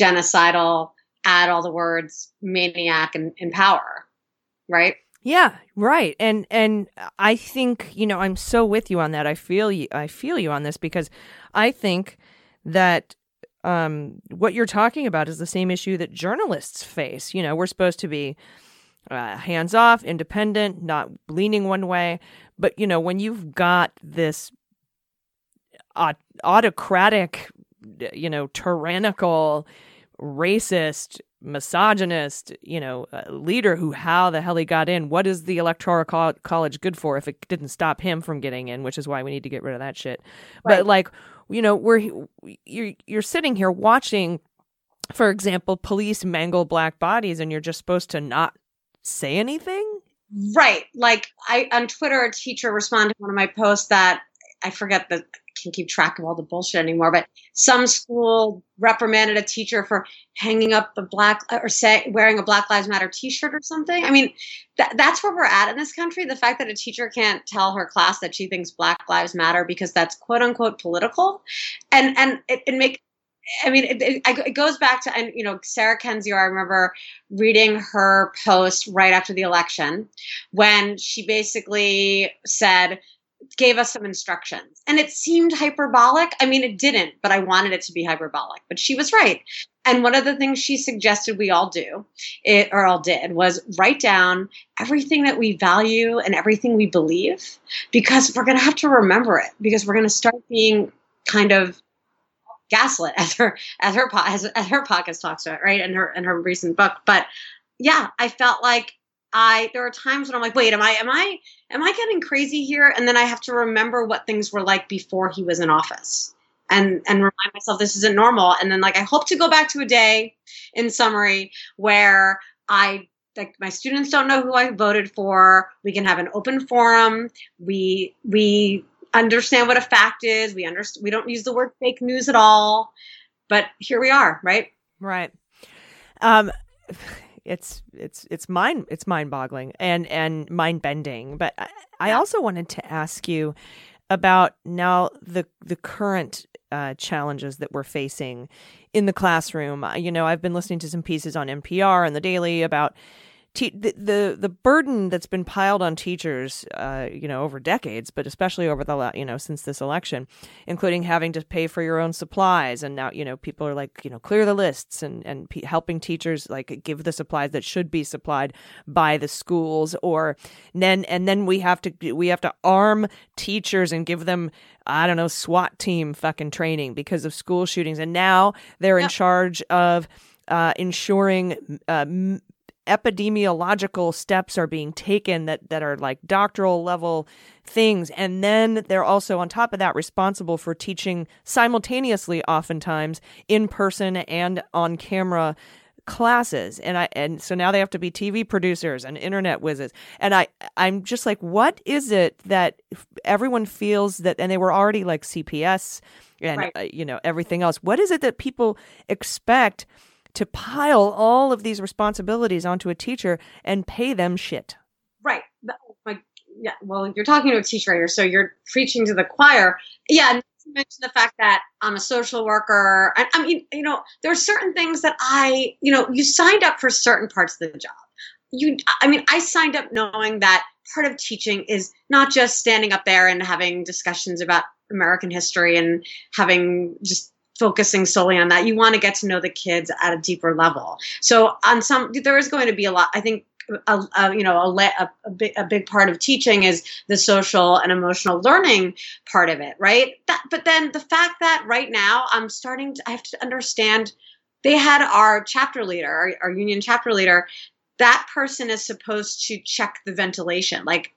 genocidal, add all the words maniac and in power, right? Yeah, right. And and I think, you know, I'm so with you on that. I feel you I feel you on this because I think that um what you're talking about is the same issue that journalists face. You know, we're supposed to be uh, hands off, independent, not leaning one way, but you know, when you've got this aut- autocratic, you know, tyrannical, racist, misogynist, you know, uh, leader who how the hell he got in. What is the electoral co- college good for if it didn't stop him from getting in, which is why we need to get rid of that shit. But like, you know, we're you're you're sitting here watching for example, police mangle black bodies and you're just supposed to not say anything? Right. Like I on Twitter, a teacher responded to one of my posts that I forget the can keep track of all the bullshit anymore, but some school reprimanded a teacher for hanging up the black or say wearing a Black Lives Matter T-shirt or something. I mean, that, that's where we're at in this country. The fact that a teacher can't tell her class that she thinks Black Lives Matter because that's quote unquote political, and and it, it make I mean, it, it, it goes back to, and you know, Sarah Kendzior. I remember reading her post right after the election when she basically said, gave us some instructions, and it seemed hyperbolic. I mean, it didn't, but I wanted it to be hyperbolic. But she was right. And one of the things she suggested we all do, it, or all did, was write down everything that we value and everything we believe, because we're going to have to remember it, because we're going to start being kind of gaslit as her as her as, as her podcast talks about right in her in her recent book but yeah i felt like i there are times when i'm like wait am i am i am i getting crazy here and then i have to remember what things were like before he was in office and and remind myself this isn't normal and then like i hope to go back to a day in summary where i like my students don't know who i voted for we can have an open forum we we understand what a fact is. We understand. We don't use the word fake news at all. But here we are, right? Right. Um, it's it's it's mind it's mind boggling and and mind bending. But I, I also wanted to ask you about now the the current uh, challenges that we're facing in the classroom. You know, I've been listening to some pieces on NPR and the Daily about te- the, the the burden that's been piled on teachers, uh, you know, over decades, but especially over the you know since this election, including having to pay for your own supplies, and now you know people are like you know clear the lists and and pe helping teachers like give the supplies that should be supplied by the schools, or then and then we have to we have to arm teachers and give them I don't know SWAT team fucking training because of school shootings, and now they're in charge of uh, ensuring uh, m- epidemiological steps are being taken that, that are like doctoral level things. And then they're also, on top of that, responsible for teaching simultaneously, oftentimes in person and on camera classes and I and so now they have to be TV producers and internet whizzes and I I'm just like what is it that everyone feels that and they were already like CPS and Right. uh, you know everything else what is it that people expect to pile all of these responsibilities onto a teacher and pay them shit Right. Oh yeah. Well, you're talking to a teacher, writer, so you're preaching to the choir. Yeah. And you mentioned the fact that I'm a social worker. And I mean, you know, there are certain things that I, you know, you signed up for certain parts of the job. You, I mean, I signed up knowing that part of teaching is not just standing up there and having discussions about American history and having just focusing solely on that. You want to get to know the kids at a deeper level. So on some, there is going to be a lot. I think a, a you know a, a, a big a big part of teaching is the social and emotional learning part of it, right? That, but then the fact that right now I'm starting to I have to understand. They had our chapter leader, our, our union chapter leader. That person is supposed to check the ventilation. Like,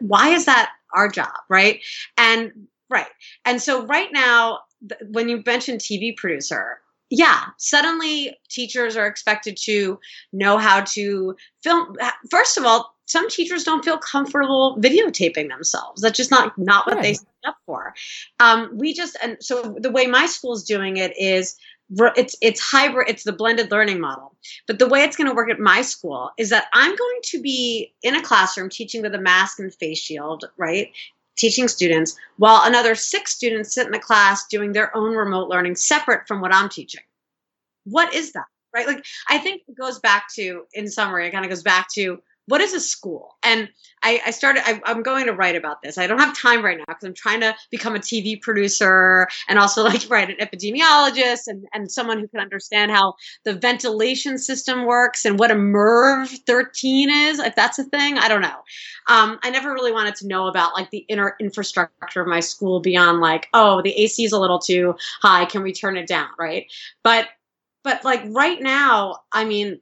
why is that our job, right? And right, and so right now, th- when you mentioned TV producer, yeah, suddenly teachers are expected to know how to film. First of all, some teachers don't feel comfortable videotaping themselves. That's just not not what they Right. signed up for. Um, we just and so the way my school's doing it is it's it's hybrid. It's the blended learning model. But the way it's going to work at my school is that I'm going to be in a classroom teaching with a mask and face shield, right? Teaching students, while another six students sit in the class doing their own remote learning separate from what I'm teaching. What is that? Right? Like, I think it goes back to, in summary, it kind of goes back to what is a school? And I, I started, I, I'm going to write about this. I don't have time right now because I'm trying to become a TV producer and also like [LAUGHS] write an epidemiologist and, and someone who can understand how the ventilation system works and what a MERV 13 is, if that's a thing. I don't know. Um, I never really wanted to know about like the inner infrastructure of my school beyond like, oh, the AC is a little too high. Can we turn it down? Right. But, but like right now, I mean,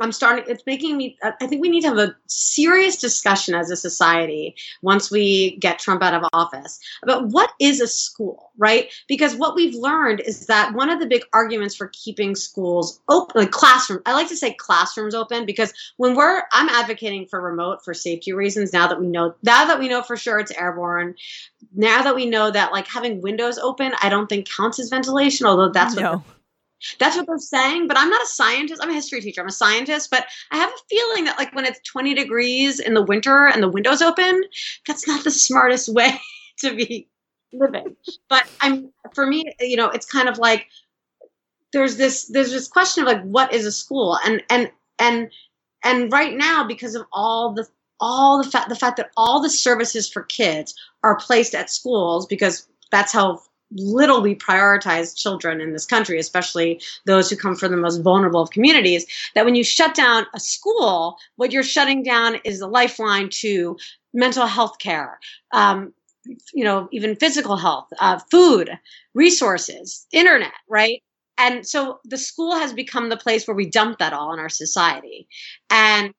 I'm starting, it's making me, I think we need to have a serious discussion as a society once we get Trump out of office about what is a school, right? Because what we've learned is that one of the big arguments for keeping schools open, like classroom, I like to say classrooms open because when we're, I'm advocating for remote for safety reasons now that we know, now that we know for sure it's airborne, now that we know that like having windows open, I don't think counts as ventilation, although that's what no that's what they're saying, but I'm not a scientist. I'm a history teacher. I'm a scientist, but I have a feeling that like when it's 20 degrees in the winter and the windows open, that's not the smartest way [LAUGHS] to be living. But I'm for me, you know, it's kind of like there's this there's this question of like what is a school? And and and and right now because of all the all the fact the fact that all the services for kids are placed at schools because that's how little we prioritize children in this country, especially those who come from the most vulnerable of communities, that when you shut down a school, what you're shutting down is the lifeline to mental health care, um, you know, even physical health, uh, food, resources, internet, right? And so the school has become the place where we dump that all in our society. And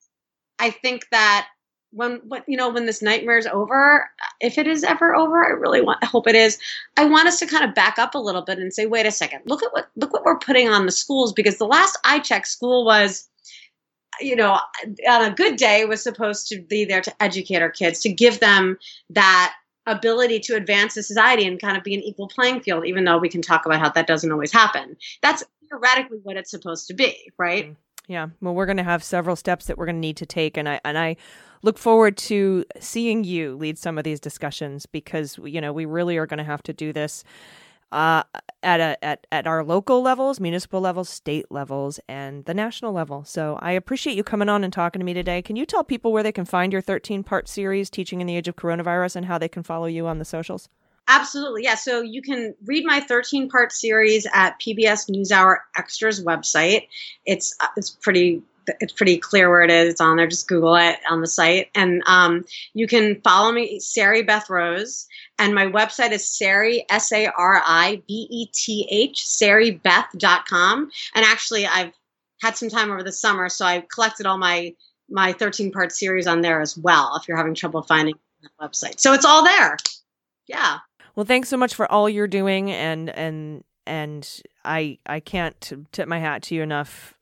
I think that when what you know when this nightmare is over if it is ever over i really want i hope it is i want us to kind of back up a little bit and say wait a second look at what look what we're putting on the schools because the last i checked school was you know on a good day was supposed to be there to educate our kids to give them that ability to advance the society and kind of be an equal playing field even though we can talk about how that doesn't always happen. That's theoretically what it's supposed to be right? Mm-hmm. Yeah. Well, we're going to have several steps that we're going to need to take, and I and I look forward to seeing you lead some of these discussions because you know we really are going to have to do this uh, at a at at our local levels, municipal levels, state levels, and the national level. So I appreciate you coming on and talking to me today. Can you tell people where they can find your 13 part series, Teaching in the Age of Coronavirus, and how they can follow you on the socials? Absolutely. Yeah. So you can read my 13 part series at PBS NewsHour Extras website. It's uh, it's pretty it's pretty clear where it is. It's on there. Just Google it on the site. And um, you can follow me, Sari Beth Rose. And my website is Sari, S A R I B E T H, saribeth.com. And actually, I've had some time over the summer, so I collected all my my 13 part series on there as well if you're having trouble finding that website. So it's all there. Yeah. Well, thanks so much for all you're doing, and and and I I can't tip my hat to you enough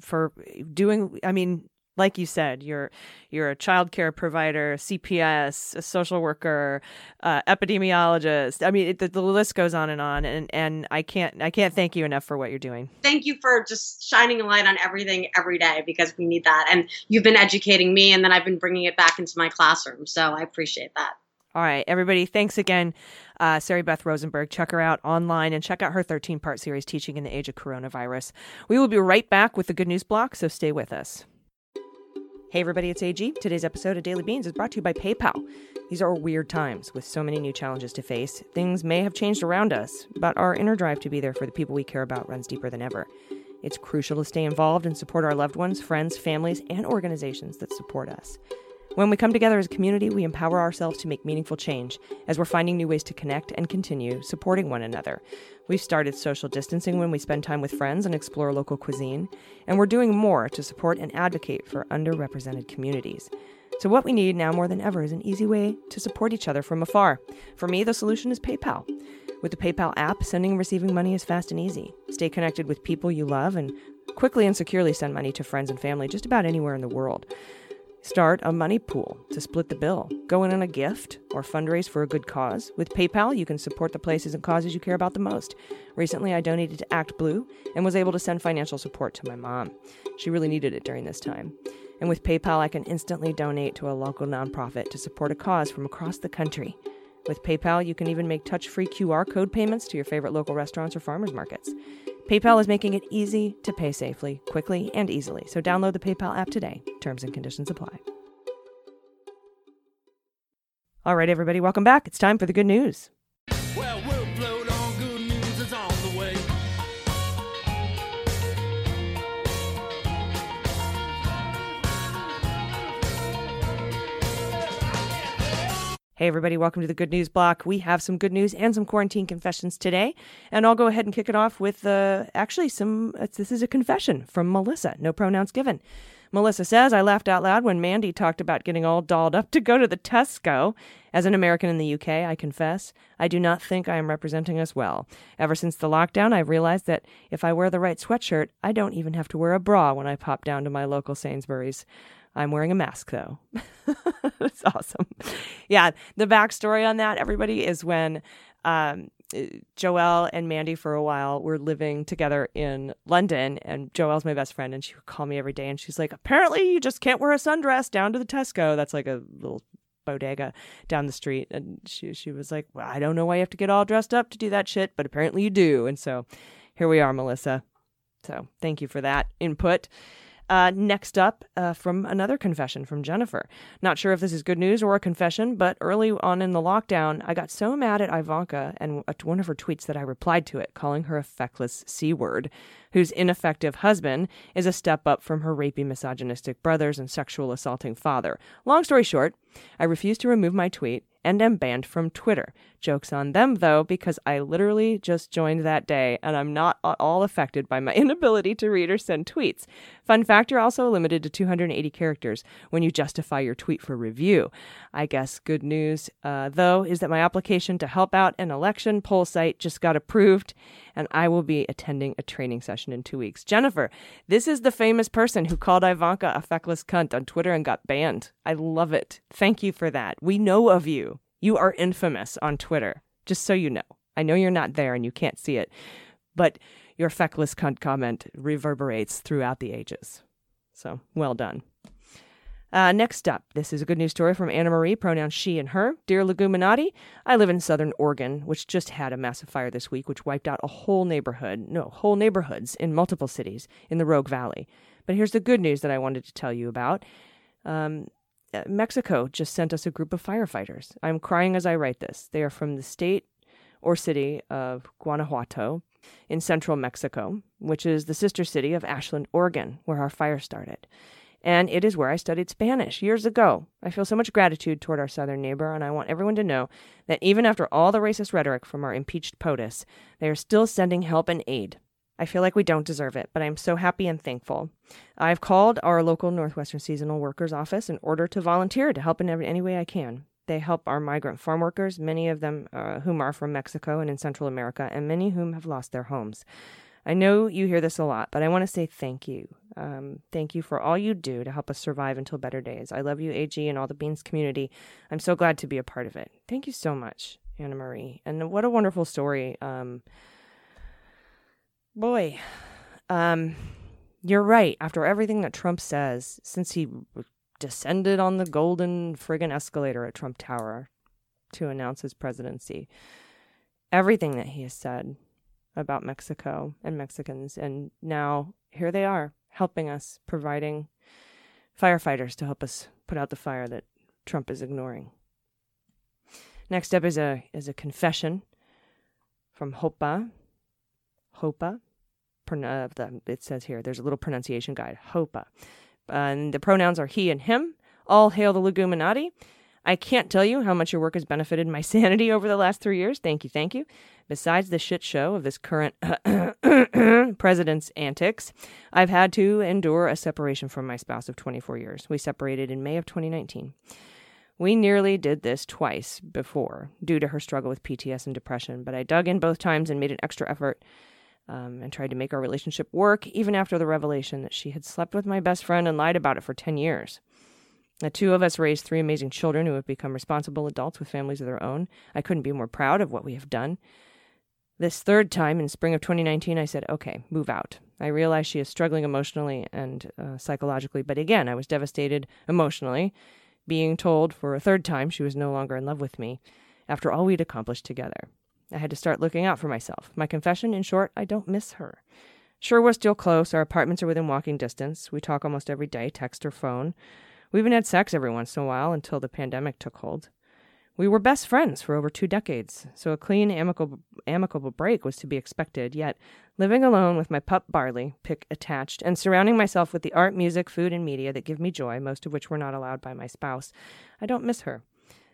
for doing. I mean, like you said, you're you're a child care provider, CPS, a social worker, uh, epidemiologist. I mean, it, the, the list goes on and on, and and I can't I can't thank you enough for what you're doing. Thank you for just shining a light on everything every day because we need that. And you've been educating me, and then I've been bringing it back into my classroom. So I appreciate that. All right, everybody, thanks again, uh, Sari Beth Rosenberg. Check her out online and check out her 13 part series, Teaching in the Age of Coronavirus. We will be right back with the good news block, so stay with us. Hey, everybody, it's AG. Today's episode of Daily Beans is brought to you by PayPal. These are weird times with so many new challenges to face. Things may have changed around us, but our inner drive to be there for the people we care about runs deeper than ever. It's crucial to stay involved and support our loved ones, friends, families, and organizations that support us. When we come together as a community, we empower ourselves to make meaningful change as we're finding new ways to connect and continue supporting one another. We've started social distancing when we spend time with friends and explore local cuisine, and we're doing more to support and advocate for underrepresented communities. So, what we need now more than ever is an easy way to support each other from afar. For me, the solution is PayPal. With the PayPal app, sending and receiving money is fast and easy. Stay connected with people you love and quickly and securely send money to friends and family just about anywhere in the world. Start a money pool to split the bill. Go in on a gift or fundraise for a good cause. With PayPal, you can support the places and causes you care about the most. Recently, I donated to Act Blue and was able to send financial support to my mom. She really needed it during this time. And with PayPal, I can instantly donate to a local nonprofit to support a cause from across the country. With PayPal, you can even make touch free QR code payments to your favorite local restaurants or farmers markets. PayPal is making it easy to pay safely, quickly, and easily. So download the PayPal app today. Terms and conditions apply. All right, everybody, welcome back. It's time for the good news. Hey, everybody, welcome to the Good News Block. We have some good news and some quarantine confessions today. And I'll go ahead and kick it off with uh, actually some. This is a confession from Melissa, no pronouns given. Melissa says, I laughed out loud when Mandy talked about getting all dolled up to go to the Tesco. As an American in the UK, I confess, I do not think I am representing us well. Ever since the lockdown, I've realized that if I wear the right sweatshirt, I don't even have to wear a bra when I pop down to my local Sainsbury's. I'm wearing a mask though. [LAUGHS] That's awesome. Yeah, the backstory on that, everybody, is when um, Joelle and Mandy for a while were living together in London, and Joelle's my best friend, and she would call me every day, and she's like, "Apparently, you just can't wear a sundress down to the Tesco. That's like a little bodega down the street." And she she was like, "Well, I don't know why you have to get all dressed up to do that shit, but apparently you do." And so here we are, Melissa. So thank you for that input. Uh, next up, uh, from another confession from Jennifer. Not sure if this is good news or a confession, but early on in the lockdown, I got so mad at Ivanka and one of her tweets that I replied to it, calling her a feckless C word, whose ineffective husband is a step up from her rapey, misogynistic brothers and sexual assaulting father. Long story short, I refused to remove my tweet and am banned from Twitter. Joke's on them, though, because I literally just joined that day and I'm not at all affected by my [LAUGHS] inability to read or send tweets. Fun fact you're also limited to 280 characters when you justify your tweet for review. I guess good news, uh, though, is that my application to help out an election poll site just got approved and I will be attending a training session in two weeks. Jennifer, this is the famous person who called Ivanka a feckless cunt on Twitter and got banned. I love it. Thank you for that. We know of you. You are infamous on Twitter, just so you know. I know you're not there and you can't see it, but your feckless cunt comment reverberates throughout the ages. So well done. Uh, next up, this is a good news story from Anna Marie, pronouns she and her. Dear Leguminati, I live in southern Oregon, which just had a massive fire this week, which wiped out a whole neighborhood, no, whole neighborhoods in multiple cities in the Rogue Valley. But here's the good news that I wanted to tell you about. Um, uh, Mexico just sent us a group of firefighters. I'm crying as I write this. They are from the state or city of Guanajuato in central Mexico, which is the sister city of Ashland, Oregon, where our fire started and it is where I studied Spanish years ago. I feel so much gratitude toward our southern neighbor, and I want everyone to know that even after all the racist rhetoric from our impeached POTUS, they are still sending help and aid. I feel like we don't deserve it, but I'm so happy and thankful. I've called our local Northwestern Seasonal Workers office in order to volunteer to help in any way I can. They help our migrant farm workers, many of them uh, whom are from Mexico and in Central America, and many whom have lost their homes. I know you hear this a lot, but I want to say thank you. Um, thank you for all you do to help us survive until better days. I love you, AG, and all the Beans community. I'm so glad to be a part of it. Thank you so much, Anna Marie. And what a wonderful story. Um, boy, um, you're right. After everything that Trump says, since he descended on the golden friggin' escalator at Trump Tower to announce his presidency, everything that he has said about Mexico and Mexicans, and now here they are helping us, providing firefighters to help us put out the fire that Trump is ignoring. Next up is a is a confession from Hopa. Hopa. Pron- uh, the, it says here there's a little pronunciation guide. Hopa. And the pronouns are he and him. All hail the Leguminati. I can't tell you how much your work has benefited my [LAUGHS] sanity over the last three years. Thank you, thank you. Besides the shit show of this current [COUGHS] president's antics, I've had to endure a separation from my spouse of 24 years. We separated in May of 2019. We nearly did this twice before due to her struggle with PTS and depression, but I dug in both times and made an extra effort um, and tried to make our relationship work, even after the revelation that she had slept with my best friend and lied about it for 10 years. The two of us raised three amazing children who have become responsible adults with families of their own. I couldn't be more proud of what we have done. This third time in spring of 2019, I said, okay, move out. I realized she is struggling emotionally and uh, psychologically, but again, I was devastated emotionally, being told for a third time she was no longer in love with me after all we'd accomplished together. I had to start looking out for myself. My confession, in short, I don't miss her. Sure, we're still close. Our apartments are within walking distance. We talk almost every day, text or phone. We even had sex every once in a while until the pandemic took hold. We were best friends for over two decades, so a clean, amicable, amicable break was to be expected. Yet, living alone with my pup Barley, pic attached, and surrounding myself with the art, music, food, and media that give me joy, most of which were not allowed by my spouse, I don't miss her.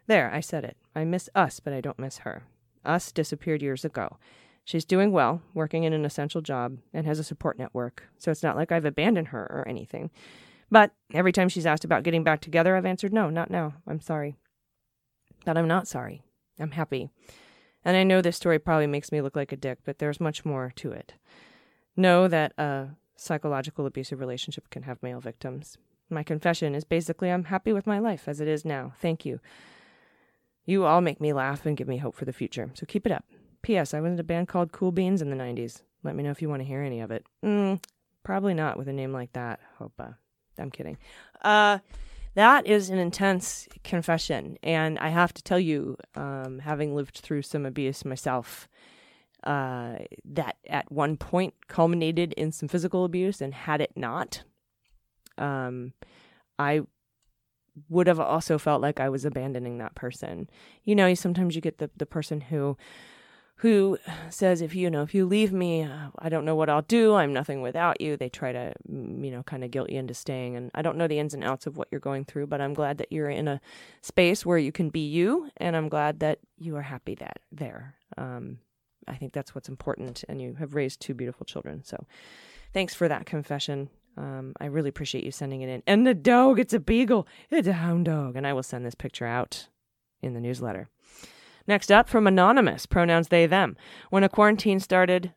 There, I said it. I miss us, but I don't miss her. Us disappeared years ago. She's doing well, working in an essential job, and has a support network, so it's not like I've abandoned her or anything. But every time she's asked about getting back together, I've answered, no, not now. I'm sorry. But I'm not sorry. I'm happy. And I know this story probably makes me look like a dick, but there's much more to it. Know that a psychological abusive relationship can have male victims. My confession is basically I'm happy with my life as it is now. Thank you. You all make me laugh and give me hope for the future, so keep it up. P.S. I was in a band called Cool Beans in the 90s. Let me know if you want to hear any of it. Mm, probably not with a name like that. Hope. Uh, I'm kidding. Uh, that is an intense confession, and I have to tell you, um, having lived through some abuse myself, uh, that at one point culminated in some physical abuse, and had it not, um, I would have also felt like I was abandoning that person. You know, sometimes you get the the person who who says if you know if you leave me uh, i don't know what i'll do. I'm nothing without you. They try to mm, you know kind of guilt you into staying. And i don't know the ins and outs of what you're going through but i'm glad that you're in a space where you can be you and i'm glad that you are happy that there. Um, i think that's what's important and you have raised two beautiful children. So thanks for that confession um, I really appreciate you sending it in. And the dog, it's a beagle. It's a hound dog. And I will send this picture out in the newsletter. Next up from Anonymous, pronouns they, them. When a quarantine started,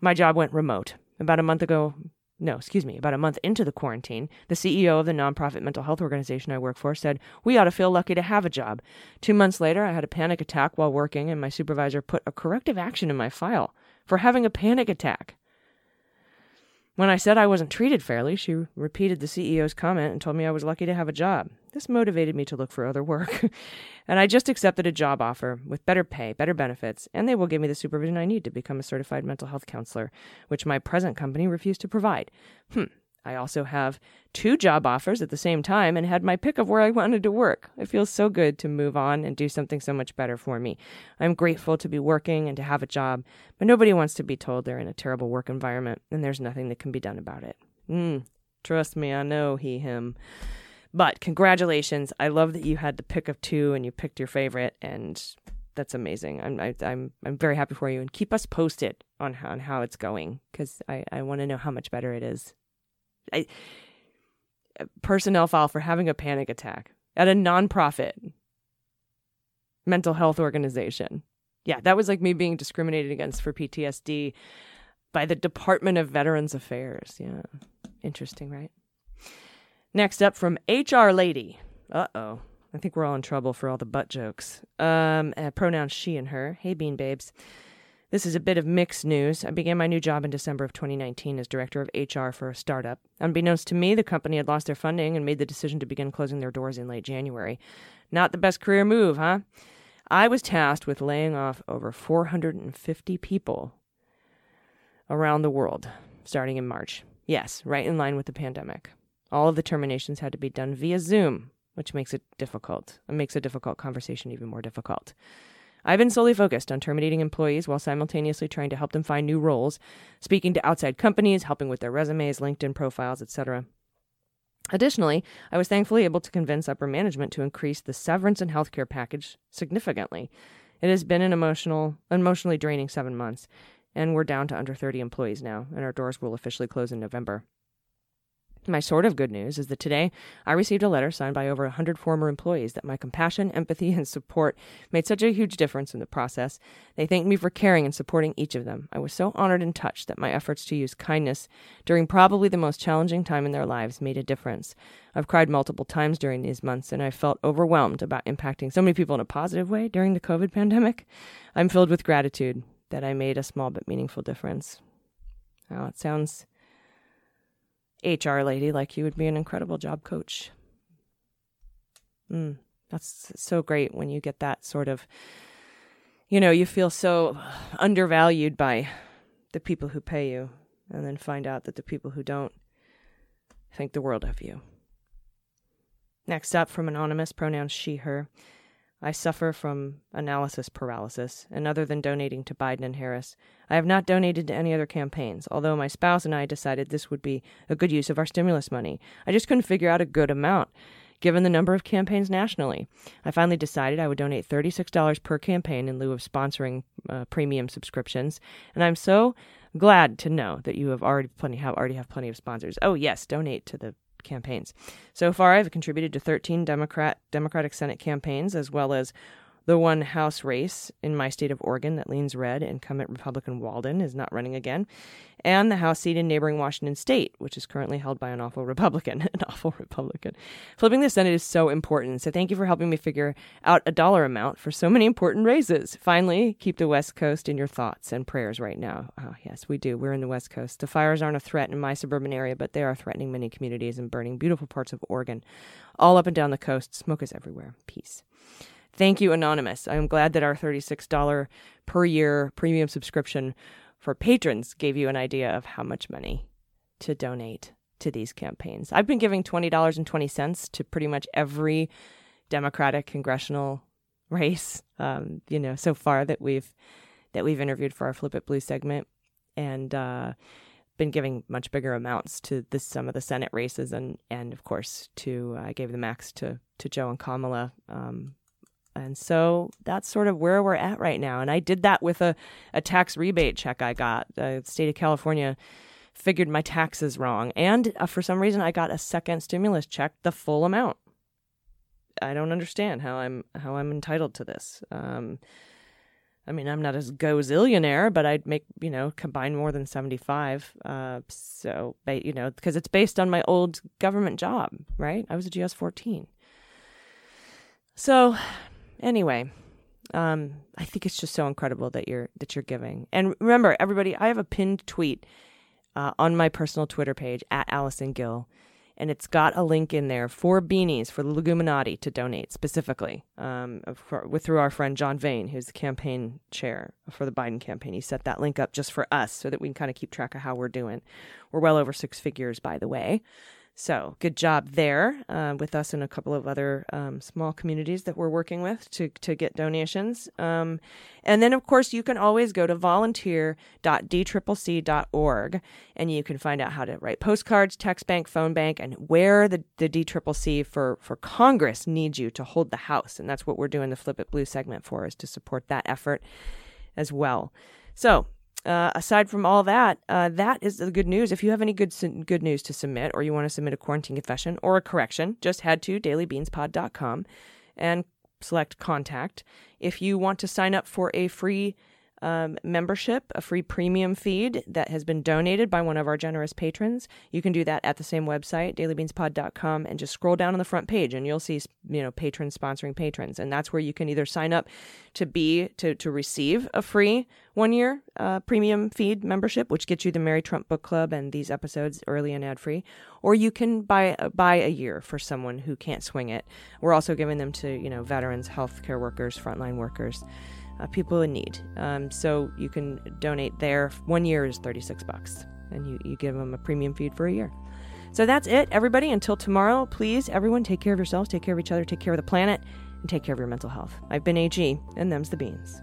my job went remote. About a month ago, no, excuse me, about a month into the quarantine, the CEO of the nonprofit mental health organization I work for said, We ought to feel lucky to have a job. Two months later, I had a panic attack while working, and my supervisor put a corrective action in my file for having a panic attack. When I said I wasn't treated fairly, she repeated the CEO's comment and told me I was lucky to have a job. This motivated me to look for other work. [LAUGHS] and I just accepted a job offer with better pay, better benefits, and they will give me the supervision I need to become a certified mental health counselor, which my present company refused to provide. Hmm. I also have two job offers at the same time and had my pick of where I wanted to work. It feels so good to move on and do something so much better for me. I'm grateful to be working and to have a job, but nobody wants to be told they're in a terrible work environment and there's nothing that can be done about it. Mm, trust me, I know he, him. But congratulations. I love that you had the pick of two and you picked your favorite and that's amazing. I'm I, am I'm I'm very happy for you and keep us posted on how, on how it's going because I I want to know how much better it is. I, personnel file for having a panic attack at a nonprofit mental health organization. Yeah, that was like me being discriminated against for PTSD by the Department of Veterans Affairs. Yeah. Interesting, right? Next up from HR Lady. Uh oh. I think we're all in trouble for all the butt jokes. Um, uh, pronouns she and her. Hey, Bean Babes. This is a bit of mixed news. I began my new job in December of 2019 as director of HR for a startup. Unbeknownst to me, the company had lost their funding and made the decision to begin closing their doors in late January. Not the best career move, huh? I was tasked with laying off over 450 people around the world starting in March. Yes, right in line with the pandemic. All of the terminations had to be done via Zoom, which makes it difficult. It makes a difficult conversation even more difficult. I've been solely focused on terminating employees while simultaneously trying to help them find new roles, speaking to outside companies, helping with their resumes, LinkedIn profiles, etc. Additionally, I was thankfully able to convince upper management to increase the severance and healthcare package significantly. It has been an emotional, emotionally draining seven months, and we're down to under 30 employees now, and our doors will officially close in November. My sort of good news is that today I received a letter signed by over 100 former employees that my compassion, empathy, and support made such a huge difference in the process. They thanked me for caring and supporting each of them. I was so honored and touched that my efforts to use kindness during probably the most challenging time in their lives made a difference. I've cried multiple times during these months, and I felt overwhelmed about impacting so many people in a positive way during the COVID pandemic. I'm filled with gratitude that I made a small but meaningful difference. Oh, it sounds HR lady like you would be an incredible job coach. Mm, that's so great when you get that sort of, you know, you feel so undervalued by the people who pay you, and then find out that the people who don't think the world of you. Next up, from Anonymous, pronouns she, her. I suffer from analysis paralysis, and other than donating to Biden and Harris, I have not donated to any other campaigns, although my spouse and I decided this would be a good use of our stimulus money. I just couldn't figure out a good amount, given the number of campaigns nationally. I finally decided I would donate $36 per campaign in lieu of sponsoring uh, premium subscriptions, and I'm so glad to know that you have already plenty have already have plenty of sponsors. Oh yes, donate to the campaigns. So far, I've contributed to 13 Democrat Democratic Senate campaigns, as well as the one House race in my state of Oregon that leans red. Incumbent Republican Walden is not running again, and the House seat in neighboring Washington State, which is currently held by an awful Republican. [LAUGHS] an awful Republican. Flipping the Senate is so important. So thank you for helping me figure out a dollar amount for so many important races. Finally, keep the West Coast in your thoughts and prayers right now. Oh, yes, we do. We're in the West Coast. The fires aren't a threat in my suburban area, but they are threatening many communities and burning beautiful parts of Oregon. All up and down the coast, smoke is everywhere. Peace. Thank you, Anonymous. I'm glad that our $36 per year premium subscription for patrons gave you an idea of how much money to donate to these campaigns. I've been giving $20.20 to pretty much every Democratic congressional race, um, you know, so far that we've that we've interviewed for our Flip It Blue segment, and uh, been giving much bigger amounts to the, some of the Senate races, and and of course to I gave the max to to Joe and Kamala um, and so that's sort of where we're at right now. And I did that with a, a tax rebate check I got. The state of California figured my taxes wrong. And uh, for some reason, I got a second stimulus check, the full amount. I don't understand how I'm how I'm entitled to this. Um, I mean, I'm not a gozillionaire, but I'd make you know combine more than seventy five. Uh, so you know because it's based on my old government job, right? I was a GS fourteen. So anyway, um, I think it's just so incredible that you're that you're giving. And remember, everybody, I have a pinned tweet uh, on my personal Twitter page at Allison Gill, and it's got a link in there for beanies for the Leguminati to donate specifically um, for, with through our friend John Vane, who's the campaign chair for the Biden campaign. He set that link up just for us so that we can kind of keep track of how we're doing. We're well over six figures, by the way. So good job there uh, with us and a couple of other um, small communities that we're working with to, to get donations. Um, and then, of course, you can always go to volunteer.dccc.org and you can find out how to write postcards, text bank, phone bank, and where the, the DCCC for, for Congress needs you to hold the House. And that's what we're doing the Flip It Blue segment for, is to support that effort as well. So uh, aside from all that, uh, that is the good news. If you have any good good news to submit, or you want to submit a quarantine confession or a correction, just head to dailybeanspod.com and select contact. If you want to sign up for a free um, membership, a free premium feed that has been donated by one of our generous patrons. You can do that at the same website, dailybeanspod.com, and just scroll down on the front page, and you'll see you know patrons sponsoring patrons, and that's where you can either sign up to be to to receive a free one year uh, premium feed membership, which gets you the Mary Trump Book Club and these episodes early and ad free, or you can buy buy a year for someone who can't swing it. We're also giving them to you know veterans, healthcare workers, frontline workers, uh, people in need. Um, so you can donate there. One year is thirty six bucks, and you you give them a premium feed for a year. So that's it, everybody. Until tomorrow, please, everyone, take care of yourselves, take care of each other, take care of the planet, and take care of your mental health. I've been AG, and them's the beans.